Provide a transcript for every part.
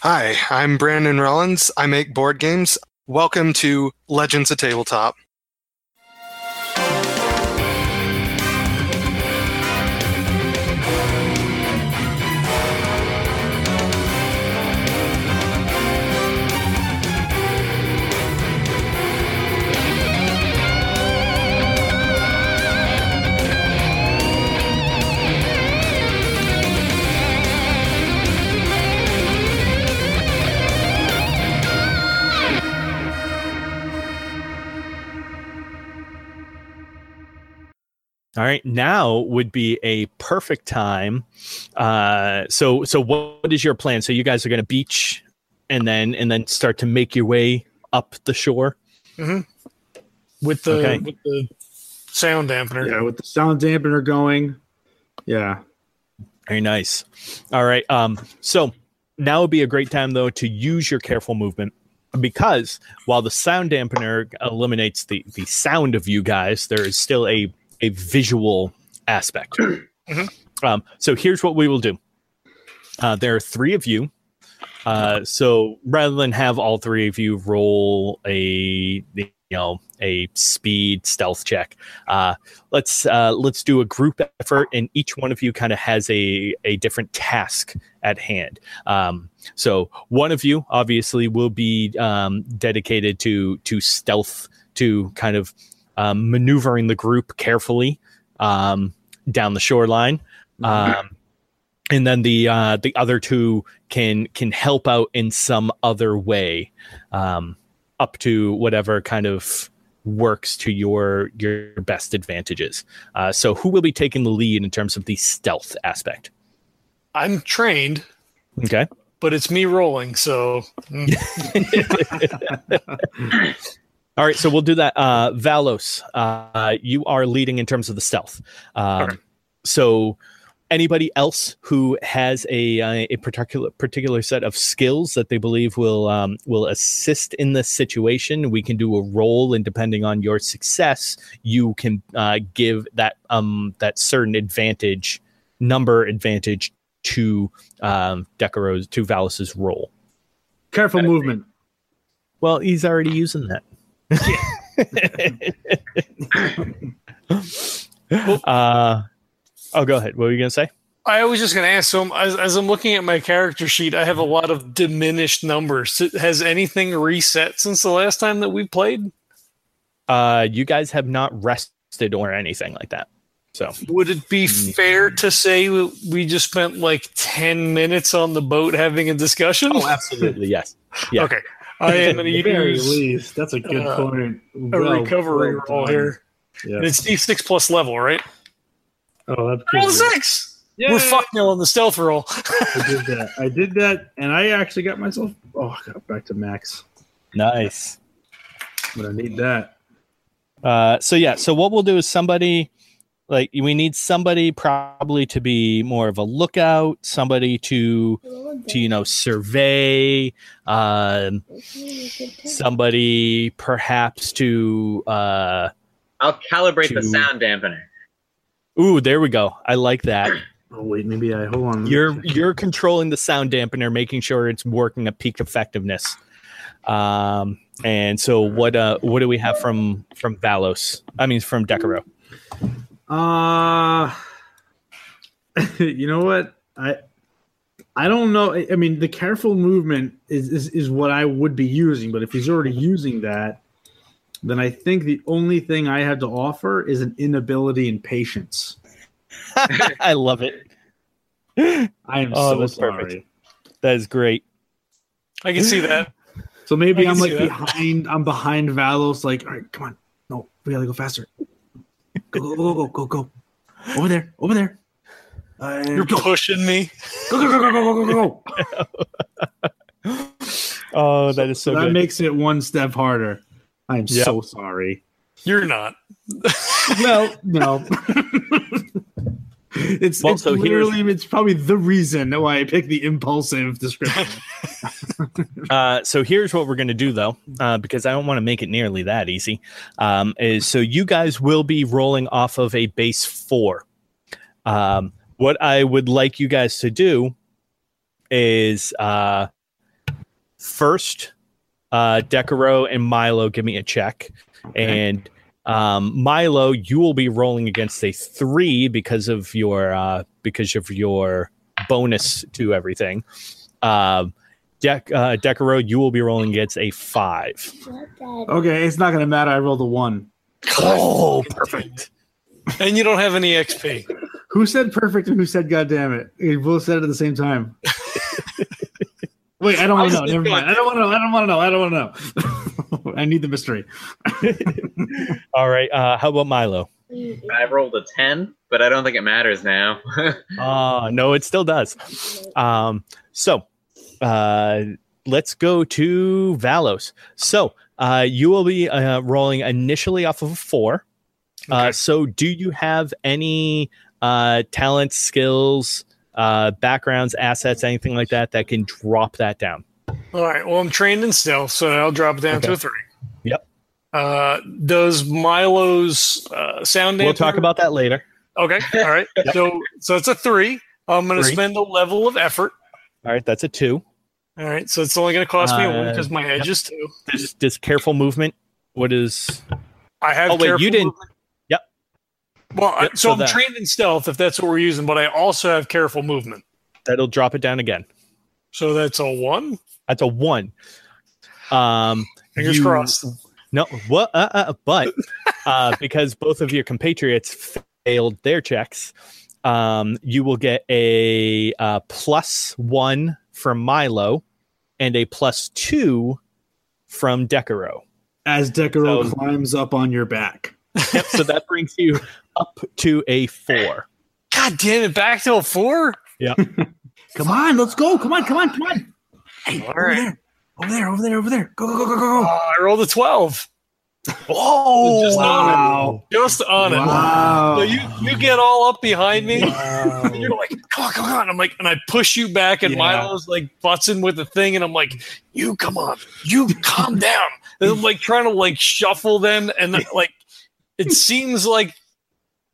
Hi, I'm Brandon Rollins. I make board games. Welcome to Legends of Tabletop. All right, now would be a perfect time. Uh, so, so what is your plan? So, you guys are going to beach, and then and then start to make your way up the shore. with the Okay. with the sound dampener. Yeah, with the sound dampener going. Yeah. Very nice. All right. Um, so now would be a great time though to use your careful movement because while the sound dampener eliminates the the sound of you guys, there is still a a visual aspect. um, so here's what we will do. Uh, there are three of you. Uh, so rather than have all three of you roll a you know a speed stealth check, uh, let's uh, let's do a group effort, and each one of you kind of has a a different task at hand. Um, so one of you obviously will be um, dedicated to to stealth, to kind of um, maneuvering the group carefully um, down the shoreline. Um, and then the uh, the other two can can help out in some other way, um, up to whatever kind of works to your your best advantages. Uh, so, who will be taking the lead in terms of the stealth aspect? I'm trained, Okay. but it's me rolling, so mm, All right, so we'll do that. Uh, Valos, uh, you are leading in terms of the stealth. Um, Okay. So, anybody else who has a uh, a particular particular set of skills that they believe will um, will assist in this situation, we can do a roll, and depending on your success, you can uh, give that um that certain advantage number advantage to um Decaro's to Valos's roll. Careful movement. Well, he's already using that. uh, oh, go ahead. What were you gonna say? I was just going to ask. So as, as I'm looking at my character sheet, I have a lot of diminished numbers. Has anything reset since the last time that we played? Uh, you guys have not rested or anything like that. So Would it be fair to say we just spent like ten minutes on the boat having a discussion? Oh, absolutely, yes. Yeah. Okay, I am going At the to very use least. That's a good uh, point. a Well- recovery well roll here. Yeah. And it's D6 plus level, right? Oh, that's Roll good. six. Yeah. We're fuck now on the stealth roll. I did that. I did that, and I actually got myself. Oh, I got back to max. Nice. But I need that. Uh, so yeah, so what we'll do is somebody like we need somebody probably to be more of a lookout, somebody to to you know survey, um, somebody perhaps to uh, I'll calibrate the sound dampener. ooh, there we go. I like that. Oh wait, maybe I hold on. You're you're controlling the sound dampener, making sure it's working at peak effectiveness. Um, and so what uh what do we have from from Valos? I mean from Decaro. Uh you know what? I I don't know. I I mean, the careful movement is, is is what I would be using, but if he's already using that, then I think the only thing I have to offer is an inability and patience. I love it. I am Oh, so that's sorry. perfect. That is great. I can see that. So maybe I I'm like see that. behind. I'm behind Valos. Like, all right, come on. No, we gotta go faster. Go, go, go, go, go, go. Over there, over there. Uh, You're go. pushing me. Go, go, go, go, go, go, go, go. oh, that is so, so That makes it one step harder. I'm yep. so sorry. You're not. well, no. it's Well, it's so literally it's probably the reason why I picked the impulsive description. Uh, so here's what we're going to do, though, uh, because I don't want to make it nearly that easy. Um, is so you guys will be rolling off of a base four. Um, what I would like you guys to do is uh, first, uh, Decaro and Milo, give me a check, and um, Milo, you will be rolling against a three because of your uh, because of your bonus to everything. Um, Dec- uh, Decaro, you will be rolling against a five. Okay, it's not gonna matter. I rolled a one. Oh, perfect. And you don't have any XP. Who said perfect and who said God damn it? We both said it at the same time. Wait, I don't want to know. Never mind. I don't want to know. I don't want to know. I don't want to know. I need the mystery. All right. Uh, how about Milo? I rolled a 10, but I don't think it matters now. Uh, no, it still does. Um, so uh, let's go to Valos. So uh, you will be uh, rolling initially off of a four. Uh, Okay. so do you have any uh, talents, skills, uh, backgrounds, assets, anything like that that can drop that down? All right. Well, I'm trained in stealth, so I'll drop it down to a three. Yep. Uh, does Milo's uh, sound? We'll talk about that later. Okay. All right. So so it's a three. I'm going to spend a level of effort. All right, that's a two. All right. So it's only going to cost me a one Uh, because my edge is two. Does, does careful movement? What is? I have. Oh, wait, you didn't- movement. Yep. Well, Yep, so, so I'm that- trained in stealth if that's what we're using, but I also have careful movement. That'll drop it down again. So that's a one. That's a one. Um, Fingers you- crossed. No, what? Uh, uh, but uh, because both of your compatriots failed their checks, um, you will get a uh, plus one from Milo and a plus two from Decaro. As Decaro So- climbs up on your back. Yep, so that brings you up to a four. God damn it! Back to a four. Yeah. Come on, let's go. Come on, come on, come on. Hey, All over right. there. Over there, over there, over there. Go, go, go, go, go, Oh, go. I rolled a twelve. Oh, Just wow. Just on it. Wow. So you you get all up behind me. Wow. And you're like, come on, come on. I'm like, and I push you back, and Yeah. Milo's like butzing with the thing, and I'm like, you come on, you calm down. And I'm like trying to like shuffle them, and then, like it seems like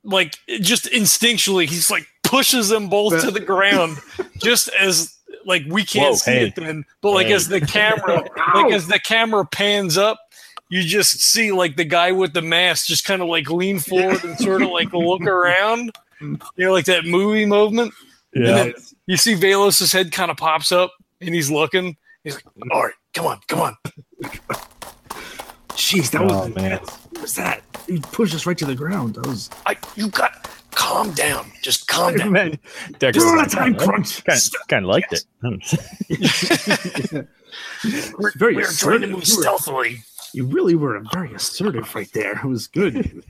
like just instinctually he's like pushes them both to the ground, just as like we can't Whoa, see hey. it then, but like Hey. as the camera like as the camera pans up. You just see like the guy with the mask just kind of like lean forward and sort of like look around. You know, like that movie movement. And yeah. then you see Valos's head kind of pops up and he's looking. He's like, all right, come on, come on. Jeez, that was Oh, man. What was that? He pushed us right to the ground. That was I, you got calm down. Just calm down. Man, We're Decaro, on a time crunch. kind, kind of liked it. We're, very we're trying to move You were- stealthily. You really were very assertive right there. It was good.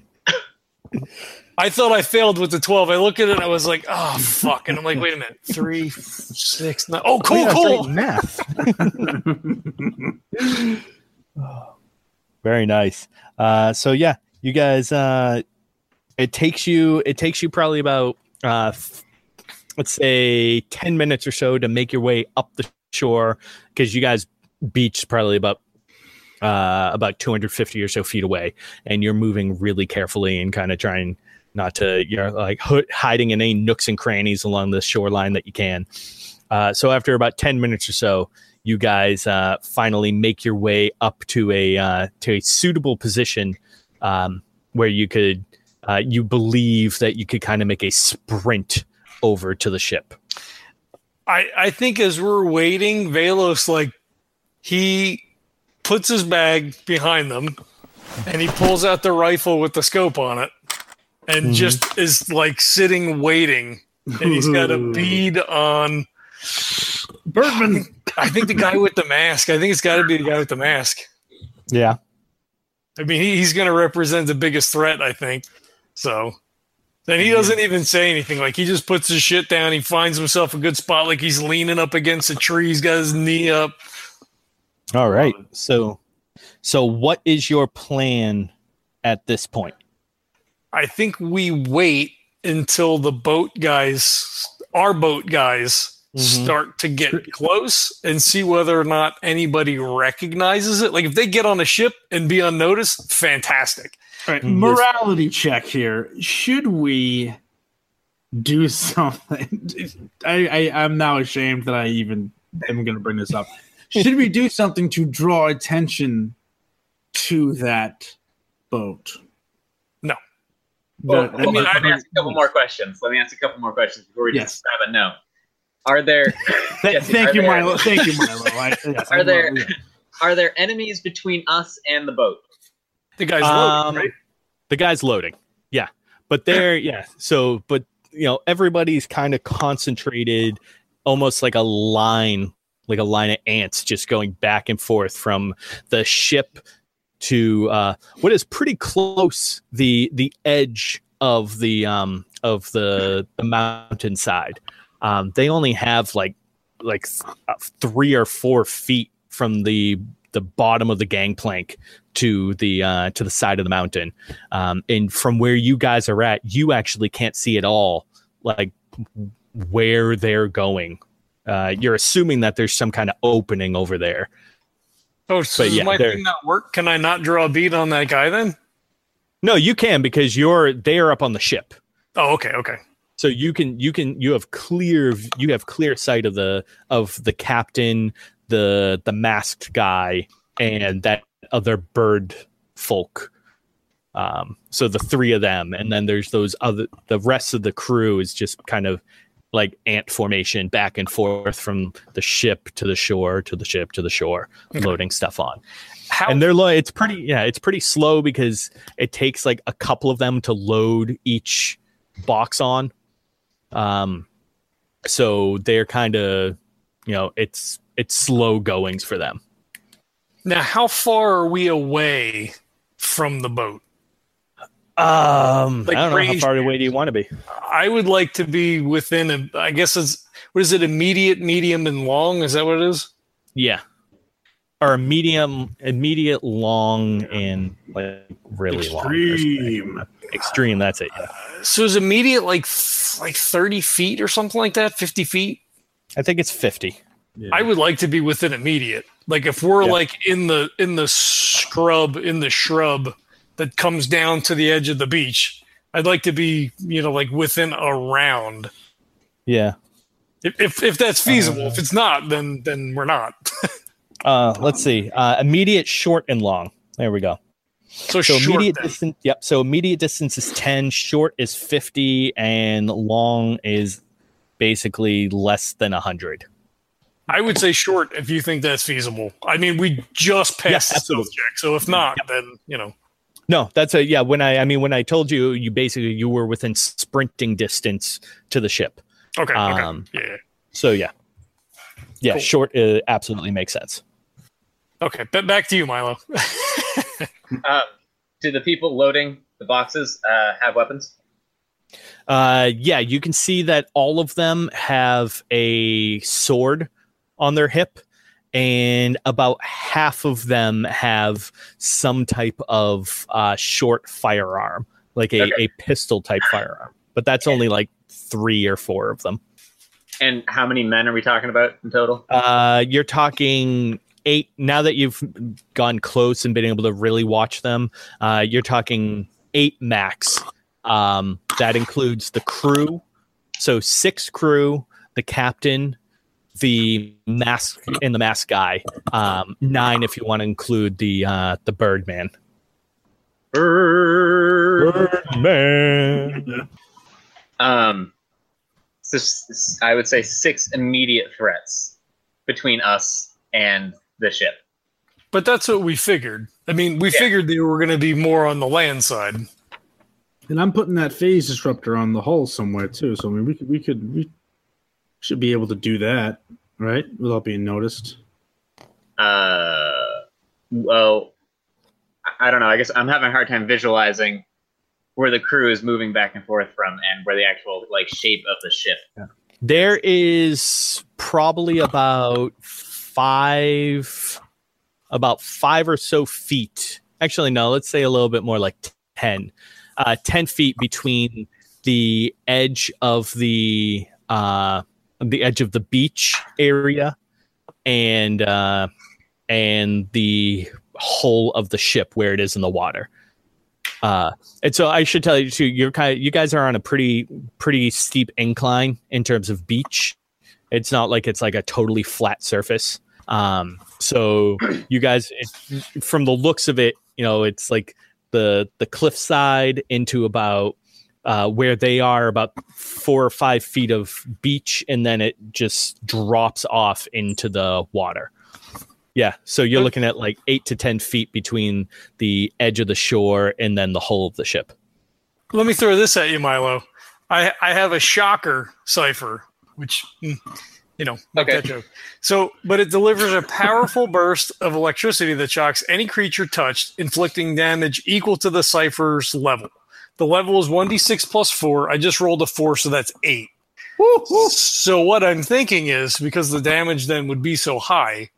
I thought I failed with the 12. I look at it and I was like, oh, fuck. And I'm like, wait a minute. Three, six, nine. Oh, cool, yeah, cool. Math. Very nice. Uh, so yeah, you guys. Uh, it takes you. It takes you probably about uh, let's say ten minutes or so to make your way up the shore because you guys beach probably about uh, about 250 or so feet away, and you're moving really carefully and kind of trying not to you're like ho- hiding in any nooks and crannies along the shoreline that you can. Uh, so after about 10 minutes or so, you guys uh, finally make your way up to a uh, to a suitable position um, where you could uh, you believe that you could kind of make a sprint over to the ship. I, I think as we're waiting, Velos, like, he puts his bag behind them and he pulls out the rifle with the scope on it and Mhm. just is like sitting waiting. And he's got a bead on. Birdman. I think the guy with the mask. I think it's got to be the guy with the mask. Yeah. I mean, he, he's going to represent the biggest threat, I think. So then he doesn't even say anything. Like he just puts his shit down. He finds himself a good spot. Like he's leaning up against a tree. He's got his knee up. All right. So so what is your plan at this point? I think we wait until the boat guys, our boat guys, Mhm. start to get close and see whether or not anybody recognizes it. Like if they get on a ship and be unnoticed, fantastic. All right, Mhm. morality check here. Should we do something? I, I I'm now ashamed that I even I'm going to bring this up. Should we do something to draw attention to that boat? No. Well, But- hold on, mean, let me ask a couple more questions. Let me ask a couple more questions before we Yes. just have it. No. Are there Th- Jesse, thank are you, there- Milo. Thank you, Milo. I, yes, I Are there- will, yeah. are there enemies between us and the boat? The guy's Um, loading, right? The guy's loading. Yeah. But they're yeah. So but you know, everybody's kind of concentrated almost like a line, like a line of ants just going back and forth from the ship to uh what is pretty close the the edge of the um of the the mountainside. Um they only have like like uh, 3 or 4 feet from the the bottom of the gangplank to the uh, to the side of the mountain, um, and from where you guys are at, you actually can't see at all, like where they're going. Uh, you're assuming that there's some kind of opening over there. Oh, so yeah, my thing not work? Can I not draw a bead on that guy then? No, you can because you're they are up on the ship, Oh, okay, okay. So you can you can you have clear you have clear sight of the of the captain, the the masked guy, and that other bird folk. Um, so the three of them, and then there's those other. The rest of the crew is just kind of like ant formation, back and forth from the ship to the shore to the ship to the shore, Okay. loading stuff on. How And they're like, it's pretty, yeah, it's pretty slow because it takes like a couple of them to load each box on. Um, so they're kind of, you know, it's it's slow goings for them. now? How far are we away from the boat? Um, Like I don't know how far away do you want to be. I would like to be within a. I guess it's what is it? Immediate, medium, and long. Is that what it is? Yeah, or a medium, immediate, long, and like really long. Extreme. Extreme. That's it. Yeah. Uh, so is immediate like like thirty feet or something like that? Fifty feet? I think it's fifty. Yeah. I would like to be within immediate. Like if we're Yeah. like in the in the scrub in the shrub that comes down to the edge of the beach, I'd like to be you know like within a round. Yeah. If if, if that's feasible. Uh, if it's not, then then we're not. Uh, let's see. Uh, immediate, short, and long. There we go. So, So short. immediate then. distance. Yep. So immediate distance is ten. Short is fifty, and long is basically less than hundred. I would say short if you think that's feasible. I mean, we just passed Yes, stealth check, so if not, then you know. No, that's a yeah. When I I mean when I told you, you basically you were within sprinting distance to the ship. Okay. Okay. Um, yeah. So yeah, yeah. Cool. Short uh, absolutely makes sense. Okay. But back to you, Milo. Um, do the people loading the boxes uh, have weapons? Uh, yeah, you can see that all of them have a sword on their hip, and about half of them have some type of uh, short firearm, like a, Okay. a pistol type firearm. But that's only like three or four of them. And how many men are we talking about in total? Uh, you're talking eight. Now that you've gone close and been able to really watch them, uh, you're talking eight max. Um, that includes the crew, so six crew, the captain, the mask and the mask guy. Um, nine if you want to include the uh, the Birdman. Birdman. Um, so s- s- I would say six immediate threats between us and the ship. but that's what we figured. I mean, we Yeah. figured they were going to be more on the land side. And I'm putting that phase disruptor on the hull somewhere too. So I mean, we could we could we should be able to do that, right, without being noticed. Uh, well, I- I don't know. I guess I'm having a hard time visualizing where the crew is moving back and forth from, and where the actual like shape of the ship. There is probably about five, about five or so feet. Actually, no, let's say a little bit more like 10, uh, 10 feet between the edge of the, uh, the edge of the beach area and, uh, and the hull of the ship where it is in the water. Uh, and so I should tell you too, you're kind of, you guys are on a pretty, pretty steep incline in terms of beach It's not like it's like a totally flat surface. Um, so you guys, it, from the looks of it, you know, it's like the the cliffside into about uh, where they are about four or five feet of beach, and then it just drops off into the water. Yeah, so you're looking at like eight to ten feet between the edge of the shore and then the hull of the ship. Let me throw this at you, Milo. I I have a shocker cipher, which mm, you know, Okay. that joke. So, but it delivers a powerful burst of electricity that shocks any creature touched, inflicting damage equal to the cipher's level. The level is one d six plus four. I just rolled a four, so that's eight. So what I'm thinking is because the damage then would be so high,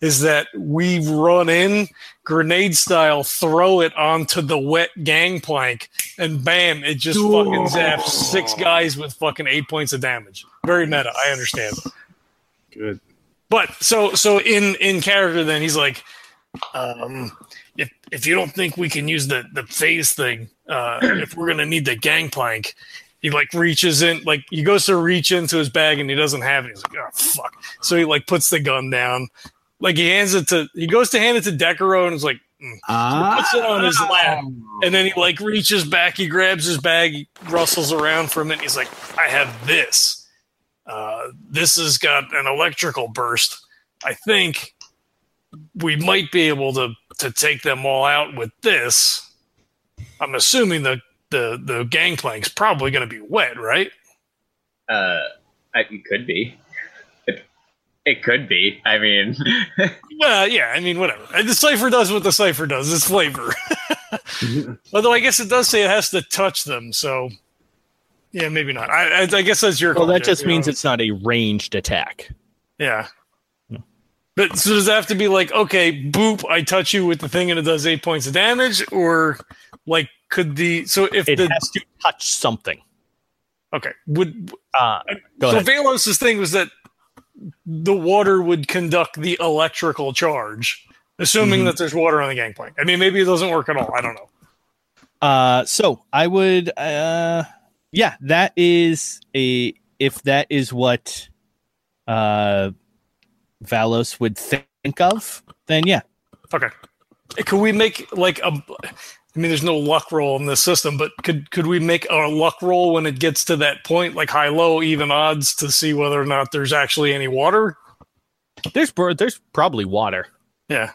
is that we run in grenade style, throw it onto the wet gangplank, and bam, it just fucking zaps six guys with fucking eight points of damage. Very meta, I understand. Good. But so so in in character, then he's like, um, if if you don't think we can use the the phase thing, uh, if we're gonna need the gangplank, he like reaches in, like he goes to reach into his bag and he doesn't have it. He's like, oh fuck! So he like puts the gun down, like he hands it to, he goes to hand it to Decaro and is like. mm. Ah, puts it on his lap, and then he like reaches back, he grabs his bag, he rustles around for a minute. He's like, "I have this. Uh, this has got an electrical burst. I think we might be able to to take them all out with this. I'm assuming the the the gangplank's probably going to be wet, right? Uh, it could be. It, it could be. I mean, Well, yeah. I mean, whatever. The cipher does what the cipher does. It's flavor. Although I guess it does say it has to touch them, so yeah, maybe not. I, I, I guess that's your. Well, that just means know? it's not a ranged attack. yeah. But so does it have to be like, okay, boop, I touch you with the thing and it does eight points of damage, or like could the so if It the has to touch something. okay would Uh, go so ahead. Valos's thing was that the water would conduct the electrical charge, assuming Mhm. that there's water on the gangplank. I mean, maybe it doesn't work at all. I don't know. Uh, so I would, uh, yeah, that is a if that is what uh Valos would think of, then yeah. Okay. Could we make like a? I mean, there's no luck roll in this system, but could could we make a luck roll when it gets to that point, like high, low, even odds, to see whether or not there's actually any water? There's there's probably water. Yeah.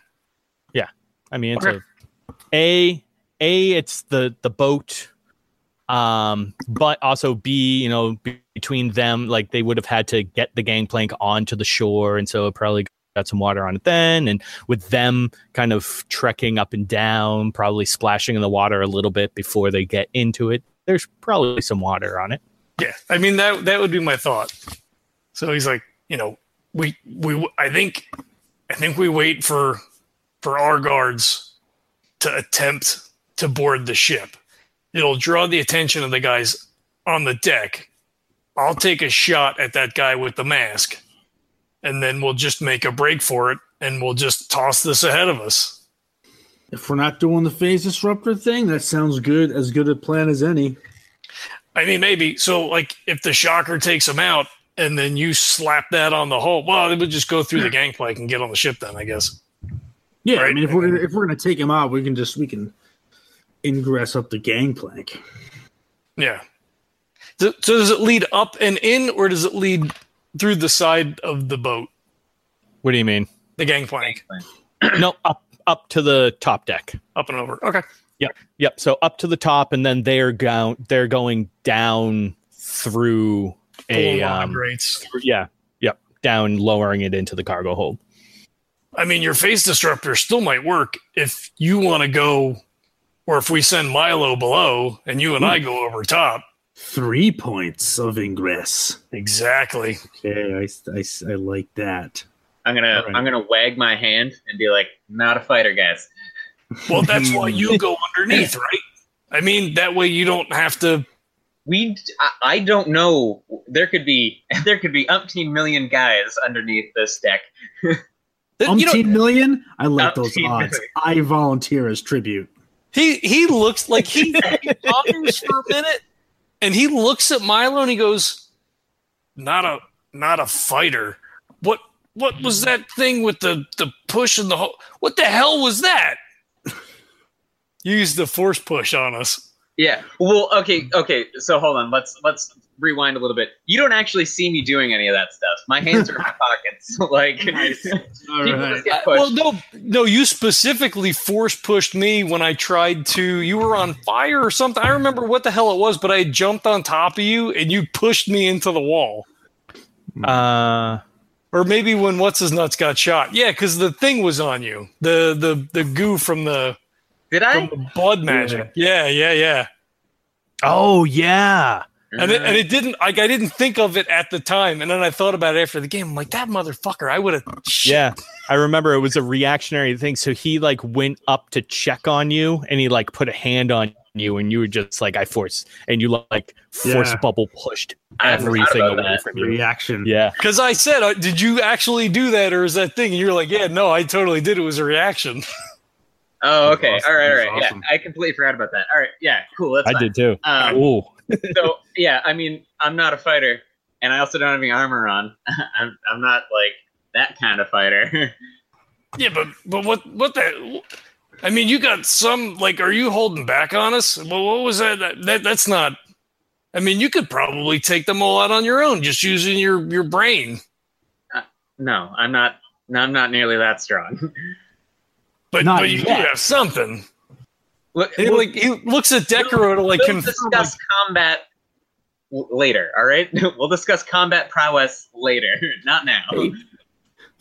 Yeah. I mean, it's Okay. a a a it's the the boat, um, but also b you know be- between them like they would have had to get the gangplank onto the shore, and so it probably got some water on it then, and with them kind of trekking up and down, probably splashing in the water a little bit before they get into it. There's probably some water on it. Yeah. I mean that that would be my thought. So he's like, you know, we we I think I think we wait for for our guards to attempt to board the ship. It'll draw the attention of the guys on the deck. I'll take a shot at that guy with the mask, and then we'll just make a break for it, and we'll just toss this ahead of us. If we're not doing the phase disruptor thing, that sounds good. As good a plan as any. I mean, maybe so. Like, if the shocker takes him out, and then you slap that on the hull, well, it would just go through the gangplank and get on the ship. Then, I guess. Yeah, I mean, if we're if we're gonna take him out, we can just we can ingress up the gangplank. Yeah. So, so does it lead up and in, or does it lead through the side of the boat, What do you mean? the gangplank, no, up up to the top deck. up and over? Okay. Yep. Yep. So up to the top, and then they're going. They're going down through a Full um, rates. yeah, yep, down, lowering it into the cargo hold. I mean, your phase disruptor still might work if you want to go, or if we send Milo below and you and I go over top. Three points of ingress. Exactly. Okay, I, I, I like that. I'm gonna All right. I'm gonna wag my hand and be like, not a fighter, guys. Well, that's why you go underneath, right? I mean, that way you don't have to. We I, I don't know. There could be there could be umpteen million guys underneath this deck. You know, Umpteen million? I like those odds. million. I volunteer as tribute. He he looks like he, he ponders for a minute, and he looks at Milo and he goes, "Not a not a fighter. What what was that thing with the the push and the ho- what the hell was that? You used the force push on us. Yeah. Well, okay, okay. So hold on. Let's let's rewind a little bit. You don't actually see me doing any of that stuff. My hands are in my pockets. Like All right. just get Uh, pushed. well, no, no. You specifically force pushed me when I tried to. You were on fire or something. I remember what the hell it was, but I jumped on top of you and you pushed me into the wall. Uh, Or maybe when what's his nuts got shot. Yeah, because the thing was on you. The the the goo from the Did I? from blood magic. Yeah, yeah, yeah. oh yeah. And it, and it didn't like I didn't think of it at the time, and then I thought about it after the game. I'm like, that motherfucker, I would have. Yeah. I remember it was a reactionary thing. So he like went up to check on you and he like put a hand on you and you were just like, I force and you like force Yeah. bubble pushed everything away that. from you. Reaction. Yeah. Because I said, uh, did you actually do that, or is that thing? And you're like, yeah, no, I totally did. It was a reaction. Oh, okay. awesome. All right, all That's right. awesome. Yeah, I completely forgot about that. All right. Yeah, cool. That's I fine. did too. Um, Ooh. so yeah, I mean, I'm not a fighter, and I also don't have any armor on. I'm I'm not like that kind of fighter. yeah, but but what what the? I mean, you got some like, are you holding back on us? Well, what was that? That, that that's not. I mean, you could probably take them all out on your own, just using your your brain. no, I'm not. No, I'm not nearly that strong. But Not but you do have something. Look, He, like he looks at Decaro to like we'll confirm. Like, discuss combat w- later. All right, we'll discuss combat prowess later, not now. Hey,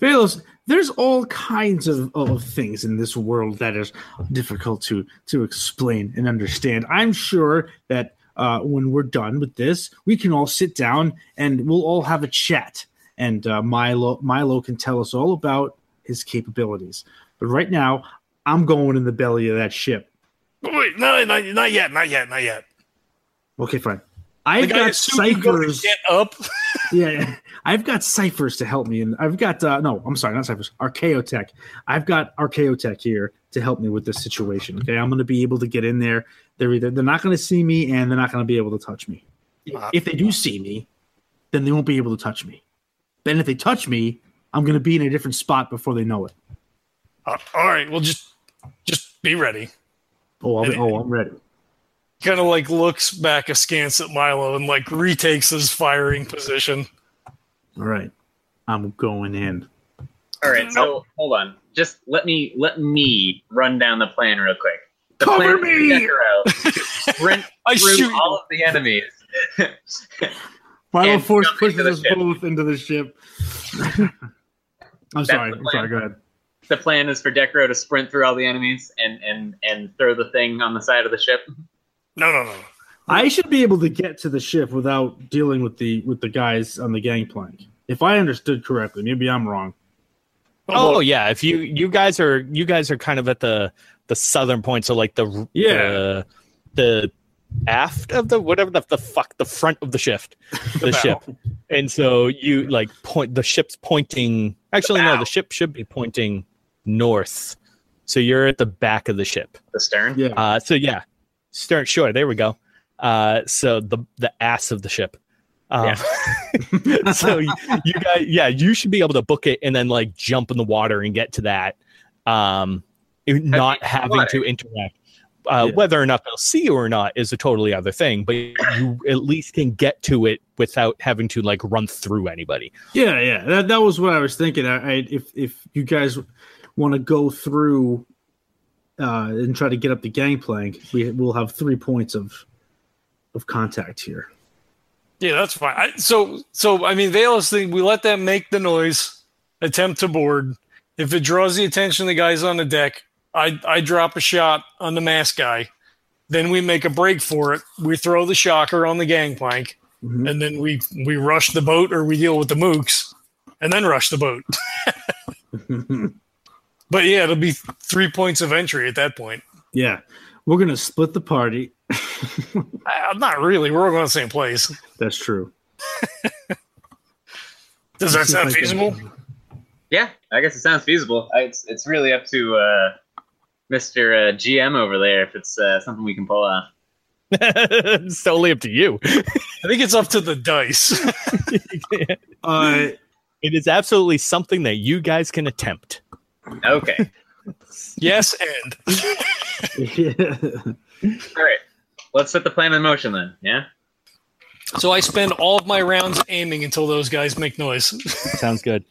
Velos, there's all kinds of, of things in this world that is difficult to to explain and understand. I'm sure that uh, when we're done with this, we can all sit down and we'll all have a chat. And uh, Milo Milo can tell us all about his capabilities. But right now, I'm going in the belly of that ship. wait, no, not, not yet, not yet, not yet. Okay, fine. I've Like, got assume you go to ciphers. Get up. yeah, yeah. I've got ciphers to help me, and I've got uh, no, I'm sorry, not ciphers, Archaeotech. I've got Archaeotech here to help me with this situation. Okay, I'm going to be able to get in there. They're either they're not going to see me, and they're not going to be able to touch me. Uh, If they do see me, then they won't be able to touch me. Then if they touch me, I'm going to be in a different spot before they know it. Uh, all right, well, just just be ready. Oh, I'll be, oh, I'm ready. Kind of like looks back askance at Milo and like retakes his firing position. All right, I'm going in. All right, so hold on. Just let me let me run down the plan real quick. The Cover plan for me! Decaro, sprint I through shoot all of the enemies. Milo And force pushes us ship. both into the ship. I'm sorry. I'm sorry. Go ahead. The plan is for Decaro to sprint through all the enemies and and and throw the thing on the side of the ship. No, no, no. I should be able to get to the ship without dealing with the with the guys on the gangplank. If I understood correctly, maybe I'm wrong. Oh, oh yeah, if you you guys are you guys are kind of at the the southern point, so like the Yeah. the, the aft of the whatever the, the fuck the front of the shift the ship, and so you like point the ship's pointing. Actually, no, the ship should be pointing north, so you're at the back of the ship. The stern. Yeah. Uh, so yeah, stern. Sure, there we go. Uh, so the the ass of the ship. Um, so you, you guys, yeah, you should be able to book it and then like jump in the water and get to that, um, not having water. to interact. Uh, Yeah. Whether or not they'll see you or not is a totally other thing, but you at least can get to it without having to like run through anybody. Yeah, yeah. That that was what I was thinking. I, I if if you guys want to go through uh, and try to get up the gangplank, we will have three points of of contact here. Yeah, that's fine. I, so, so I mean, thing. We let them make the noise, attempt to board. If it draws the attention of the guys on the deck, I I drop a shot on the mask guy. Then we make a break for it. We throw the shocker on the gangplank, Mhm. and then we we rush the boat or we deal with the mooks, and then rush the boat. But yeah, it'll be three points of entry at that point. yeah, we're gonna split the party. I, I'm not really. We're all going to the same place. That's true. Does that Let's see if sound I can- feasible? Yeah, I guess it sounds feasible. I, it's it's really up to uh, Mr. Uh, GM over there if it's uh, something we can pull off. it's totally up to you. I think it's up to the dice. Uh, it is absolutely something that you guys can attempt. Okay. yes, and yeah. All right. Let's set the plan in motion then. Yeah. so I spend all of my rounds aiming until those guys make noise. Sounds good.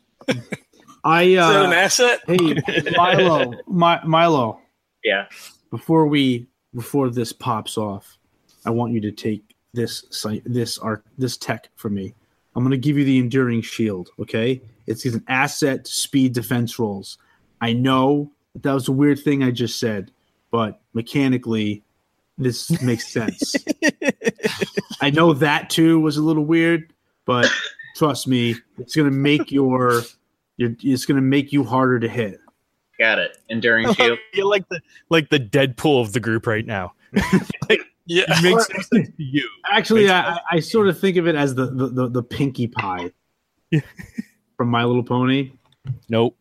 I uh that an uh, asset? hey Milo, Mi- Milo. Yeah. Before we before this pops off, I want you to take this site this art this tech from me. I'm gonna give you the enduring shield. Okay, it's an asset to speed defense rolls. I know that, that was a weird thing I just said, but mechanically, this makes sense. I know that too was a little weird, but trust me, it's gonna make your, your it's gonna make you harder to hit. Got it. Enduring shield. You're like the like the Deadpool of the group right now. Yeah. It makes no sense to you. Actually, I, I sort of think of it as the the, the, the Pinkie Pie Yeah. from My Little Pony. Nope.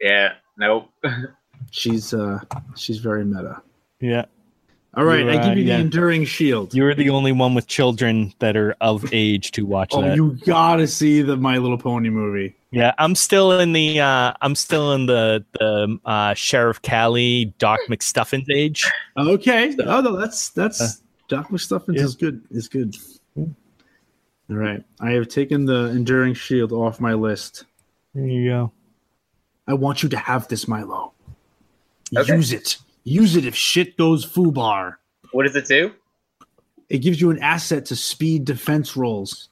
Yeah. Nope. She's uh she's very meta. Yeah. All right, You're, I give uh, you yeah. the enduring shield. You're the only one with children that are of age to watch oh, that. you gotta see the My Little Pony movie. Yeah, I'm still in the uh I'm still in the the uh Sheriff Callie Doc McStuffins age. Okay. Oh no, that's that's Uh, Doc McStuffins yeah. is good. Is good. All right, I have taken the enduring shield off my list. There you go. I want you to have this, Milo. Okay. Use it. Use it if shit goes foobar. What does it do? It gives you an asset to speed defense rolls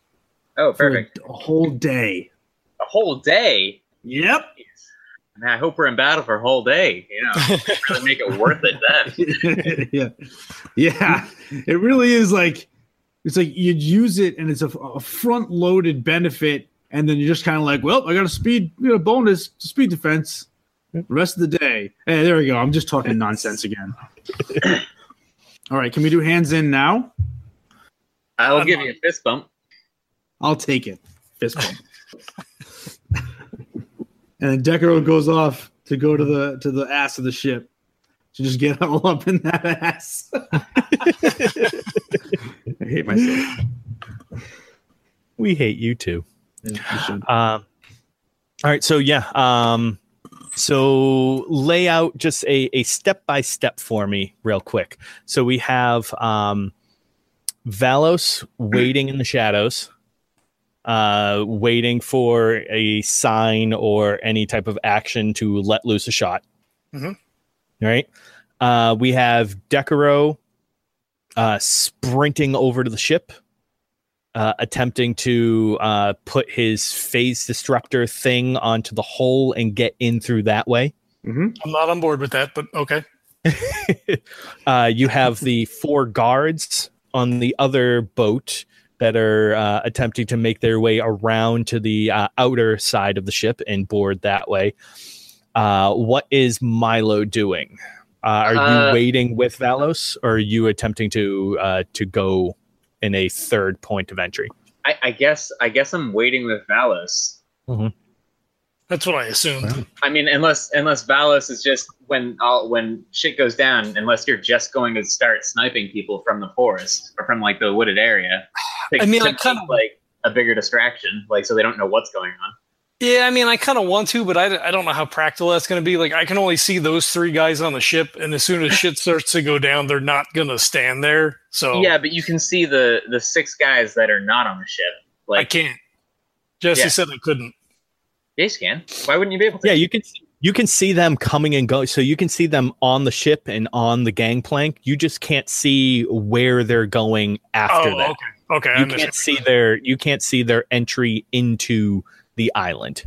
Oh, for a, perfect. a whole day. A whole day. Yep. Man, I hope we're in battle for a whole day. You know, really make it worth it then. yeah, yeah. It really is like it's like you'd use it, and it's a, a front-loaded benefit, and then you're just kind of like, well, I got a speed, you know, bonus to speed defense. The rest of the day. Hey, there we go. I'm just talking nonsense again. All right, can we do hands in now? I'll give uh, you a fist bump. I'll take it. Fist bump. and then Decaro goes off to go to the to the ass of the ship to just get all up in that ass. I hate myself. We hate you too. Yeah, Um, all right, so yeah, um, so lay out just a a step by step for me, real quick. So we have um, Valos waiting in the shadows, uh, waiting for a sign or any type of action to let loose a shot. Mhm. Right. Uh, we have Decaro uh, sprinting over to the ship uh, attempting to uh, put his phase disruptor thing onto the hull and get in through that way. Mhm. I'm not on board with that, but okay. uh, you have the four guards on the other boat that are uh, attempting to make their way around to the uh, outer side of the ship and board that way. Uh, what is Milo doing? Uh, are you waiting with Valos, or are you attempting to uh, to go in a third point of entry? I, I guess. I guess I'm waiting with Valos. Mm-hmm. That's what I assumed. I mean, unless unless Valos is just when all when shit goes down, unless you're just going to start sniping people from the forest or from like the wooded area. to- I mean, to I kinda- like a bigger distraction, like so they don't know what's going on. Yeah, I mean, I kind of want to, but I, I don't know how practical that's going to be. Like, I can only see those three guys on the ship, and as soon as shit starts to go down, they're not going to stand there. So Yeah, but you can see the the six guys that are not on the ship. I can't. Jesse Yeah. said I couldn't. yes, can. Why wouldn't you be able to? Yeah, you can you can see them coming and going. So you can see them on the ship and on the gangplank. You just can't see where they're going after oh, that. okay. Okay, I You can't see their you can't see their entry into the island.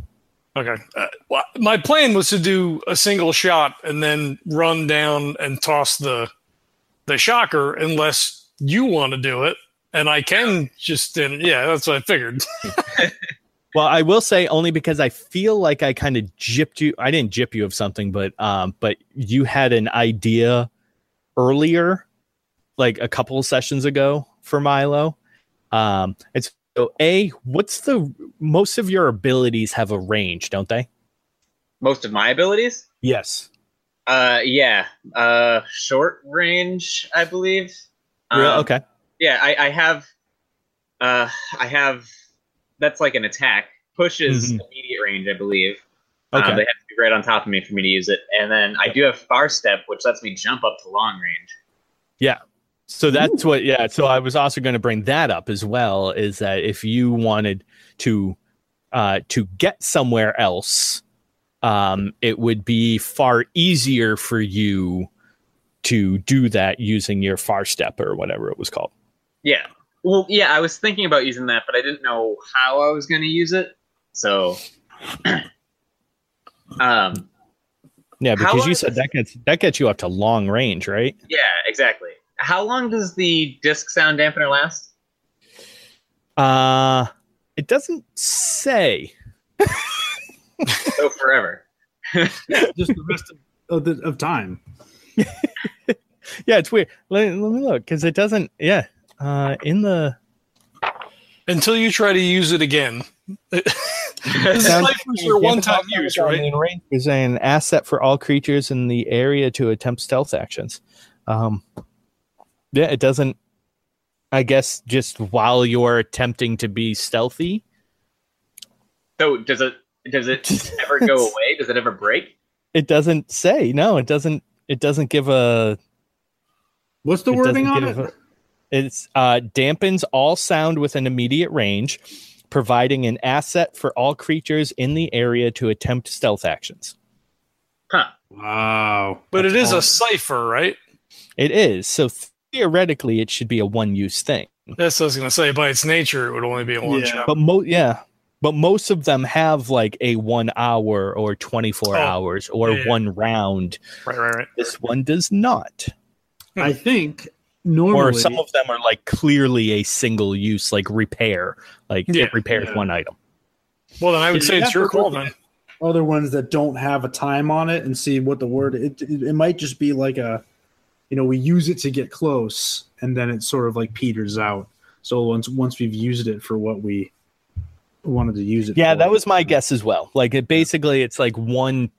Okay. Uh, well, my plan was to do a single shot and then run down and toss the the shocker, unless you want to do it, and I can just. And yeah, that's what I figured. Well, I will say only because I feel like I kind of gypped you. I didn't gyp you of something, but um, but you had an idea earlier, like a couple of sessions ago for Milo. Um, it's so a what's the most of your abilities have a range, don't they? Most of my abilities. Yes. Uh, yeah. Uh, short range, I believe. Real- Um, okay. Yeah, I, I have. Uh, I have that's like an attack. Push is Mhm. immediate range, I believe. Okay. Um, they have to be right on top of me for me to use it. And then I do have far step, which lets me jump up to long range. So that's what, yeah. So I was also going to bring that up as well. Is that if you wanted to uh, to get somewhere else, um, it would be far easier for you to do that using your far step or whatever it was called. Yeah. Well, yeah, I was thinking about using that, but I didn't know how I was going to use it. So, um, Yeah, because you said that gets that gets you up to long range, right? yeah, exactly. How long does the disc sound dampener last? Uh it doesn't say. So forever. Just the rest of, of, the, of time. Yeah, it's weird. Let, let me look because it doesn't. Yeah, uh, in the Until you try to use it again. this is Sound- ciphers are one-time use, right? In range is an asset for all creatures in the area to attempt stealth actions. Um, yeah, it doesn't. I guess just while you're attempting to be stealthy. So does it does it ever go away? Does it ever break? It doesn't say. No, it doesn't. It doesn't give a. What's the wording doesn't on give it? a- it's uh, dampens all sound within immediate range, providing an asset for all creatures in the area to attempt stealth actions. Huh. Wow. But it That's is a cipher, right? It is so theoretically it should be a one-use thing, That's what I was gonna say. By its nature, it would only be a one Yeah. shot. but mo yeah, but most of them have like a one hour or twenty-four Oh, hours or yeah. one round. Right, right, right. This one does not, I hmm. think normally or some of them are like clearly a single use, like repair, like Yeah, it repairs yeah. one item. Well, then I would Yeah, say you it's your call then. other ones that don't have a time on it and see what the word it, it, it might just be like a you know we use it to get close and then it sort of like peters out so once once we've used it for what we wanted to use it Yeah, for. that was my guess as well. Like it basically it's like one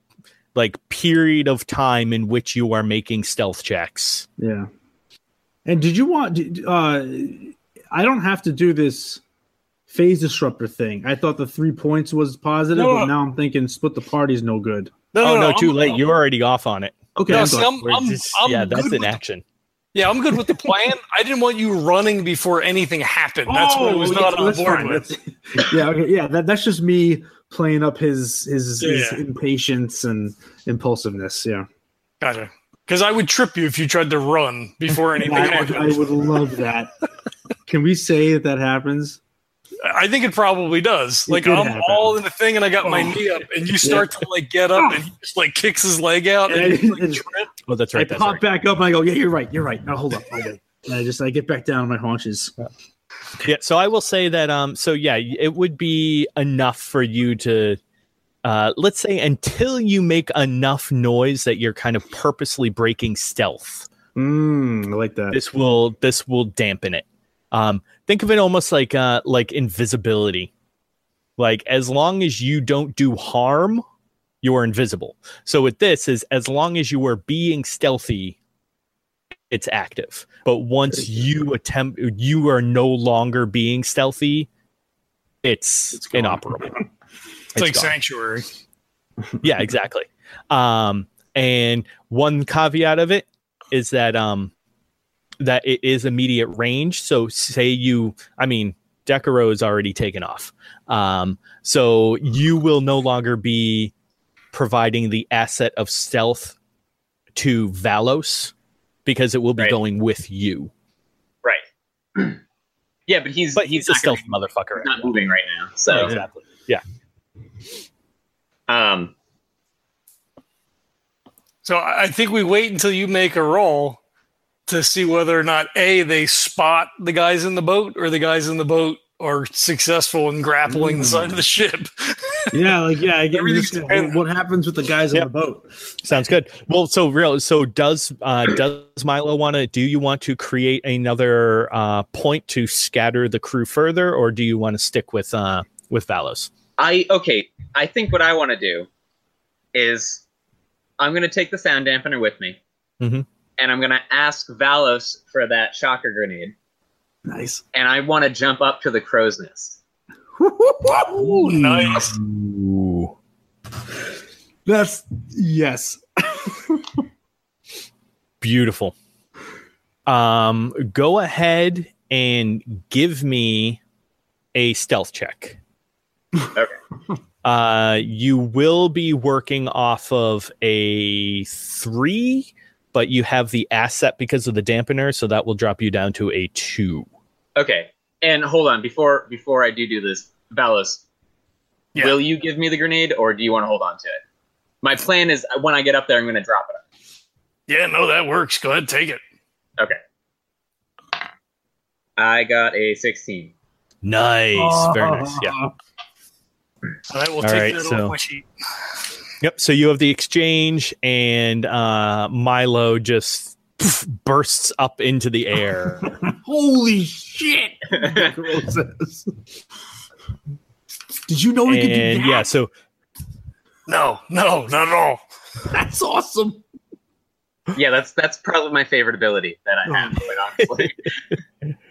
like period of time in which you are making stealth checks. yeah and did you want uh i don't have to do this phase disruptor thing i thought the three points was positive No, but no. now i'm thinking split the party's no good oh no, too I'm- late. You're already off on it. Okay No, I'm see. I'm, I'm, just- I'm yeah, that's good an with, action. Yeah, I'm good with the plan. I didn't want you running before anything happened. That's what I was Oh, not yeah, on that's board fine. with. That's- yeah, okay, yeah. That, that's just me playing up his his, his Yeah. impatience and impulsiveness. Yeah, Gotcha. Because I would trip you if you tried to run before anything I happened. I would love that. Can we say that that happens? I think it probably does. It Like I'm happen. all in the thing, and I got my Oh. knee up, and you start to like get up, and he just like kicks his leg out, and, And- you, like, and- Oh, that's I right. That's pop right. back up and I go, yeah, you're right, you're right. Now hold up, hold. And I just I get back down on my haunches. Yeah, so I will say that um so yeah, it would be enough for you to uh let's say until you make enough noise that you're kind of purposely breaking stealth. Mm, I like that. This will this will dampen it. Um think of it almost like uh like invisibility. Like as long as you don't do harm, you're invisible. So with this is as long as you are being stealthy it's active. But once you attempt you are no longer being stealthy, it's, It's gone. inoperable. It's, like gone. sanctuary. yeah, exactly. Um, and one caveat of it is that um, that it is immediate range. So say you, I mean, Decaro is already taken off. Um, so you will no longer be providing the asset of stealth to Valos because it will be Right. going with you. Right. yeah, but he's But he's, a stealth gonna- motherfucker. he's not moving right now. So exactly. Yeah. um So I I think we wait until you make a roll to see whether or not a they spot the guys in the boat, or the guys in the boat are successful in grappling the side of the ship. yeah, like yeah, I get Everything's this, dependent. what happens with the guys Yep. on the boat. Sounds good. Well, so real. So does uh, does Milo want to? Do you want to create another uh, point to scatter the crew further, or do you want to stick with uh, with Valos? I okay. I think what I want to do is I'm going to take the sound dampener with me, Mhm. And I'm going to ask Valos for that shocker grenade. Nice. and I want to jump up to the crow's nest. Ooh, nice. Ooh. That's yes. Beautiful. Um, go ahead and give me a stealth check. Okay. Uh, you will be working off of a three, but you have the asset because of the dampener, so that will drop you down to a two. Okay. And hold on, before before I do do this, Valos, Yeah. will you give me the grenade, or do you want to hold on to it? My plan is when I get up there, I'm going to drop it. Yeah, no, that works. Go ahead, take it. Okay. I got a 16. Nice, very nice. Yeah. All right, we'll All take right, that so- off my sheet. Yep. So you have the exchange, and uh, Milo just poof, bursts up into the air. Holy shit! Did you know we could do that? yeah, so No, no, not at all. That's awesome. Yeah, that's that's probably my favorite ability that I have. Quite oh. honestly.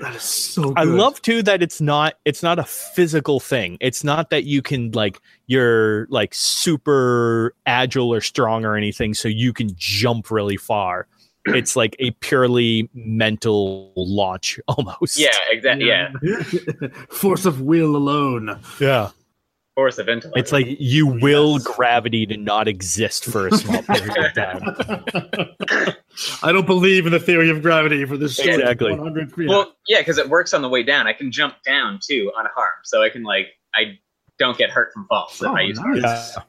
That is so good. I love too that it's not it's not a physical thing. It's not that you can like you're like super agile or strong or anything, so you can jump really far. It's like a purely mental launch almost. yeah, exactly. Yeah, Force of will alone. Yeah. Force of intellect. It's like you will gravity to not exist for a small period of time. I don't believe in the theory of gravity for this. Exactly. well, yeah, because it works on the way down. I can jump down too unharmed, so I can like I don't get hurt from falls if Oh, I use nice. Yeah.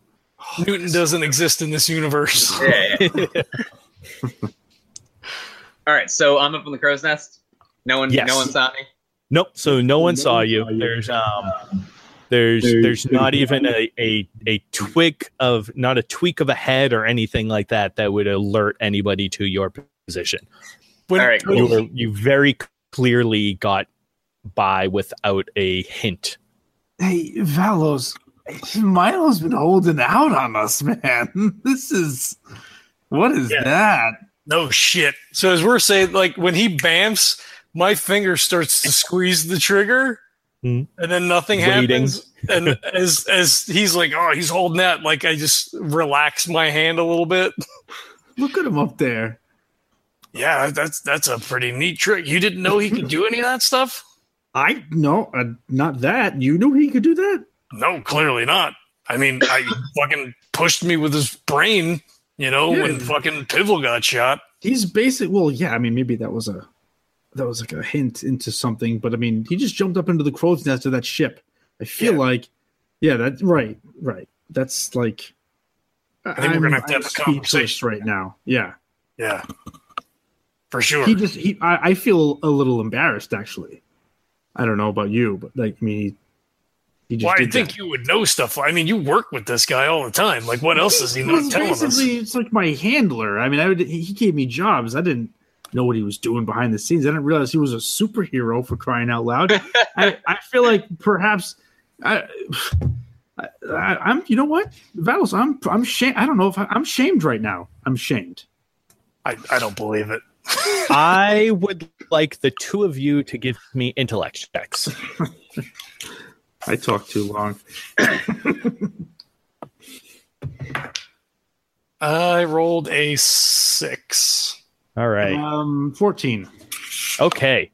Newton doesn't exist in this universe. Yeah, yeah. All right, so I'm up in the crow's nest. No one, Yes. no one saw me. Nope. So no one saw you. saw you. There's um there's there's not even a, a a twig of not a tweak of a head or anything like that that would alert anybody to your position. When, All right, when You were you very clearly got by without a hint. Hey, Valos, Milo's been holding out on us, man. This is what is Yeah. that? No shit. So as we're saying, like when he bamfs, my finger starts to squeeze the trigger, Hmm. and then nothing Waiting. happens. And as as he's like, oh, he's holding that, like I just relax my hand a little bit. Look at him up there. Yeah, that's that's a pretty neat trick. You didn't know he could do any of that stuff? I no, uh, not that. You knew he could do that. No, clearly not. I mean, I fucking pushed me with his brain, you know, Yeah. when fucking Pivel got shot. He's basic. Well, yeah. I mean, maybe that was a that was like a hint into something. But I mean, he just jumped up into the crow's nest of that ship. I feel Yeah. like, yeah, that's right, right. That's like. I think we're gonna have to have a conversation. right now. Yeah, Yeah. For sure. he just he. I, I feel a little embarrassed actually. I don't know about you, but like I mean, he, he just Well, I think that. you would know stuff. I mean, you work with this guy all the time. Like, what else is he not telling us? It's like my handler. I mean, I would, he gave me jobs. I didn't know what he was doing behind the scenes. I didn't realize he was a superhero for crying out loud. I, I feel like perhaps I, I, I'm. You know what, Valos? I'm. I'm shamed. I don't know if I, I'm shamed right now. I'm shamed. I, I don't believe it. I would like the two of you to give me intellect checks. I talk too long. I rolled a six. All right. Um, fourteen. Okay.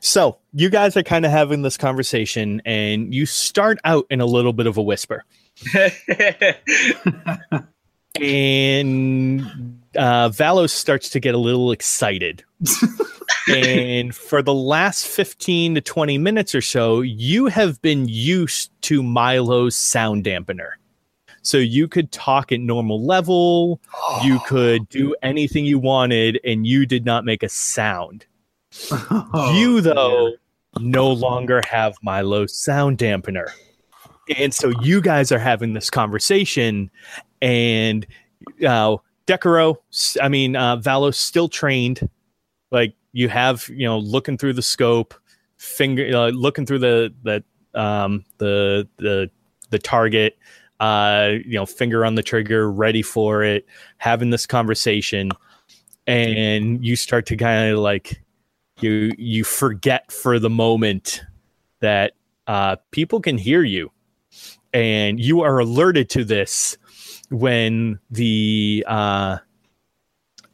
So you guys are kind of having this conversation, and you start out in a little bit of a whisper. and uh, Valos starts to get a little excited. and for the last 15 to 20 minutes or so, you have been used to Milo's sound dampener. So you could talk at normal level, you could do anything you wanted, and you did not make a sound. Oh, you, though, no longer have Milo's sound dampener. And so you guys are having this conversation, and uh, Decaro, I mean, uh, Valos still trained. Like you have, you know, looking through the scope, finger, uh, looking through the the um, the the the target, uh, you know, finger on the trigger, ready for it, having this conversation, and you start to kind of like you you forget for the moment that uh, people can hear you, and you are alerted to this when the uh,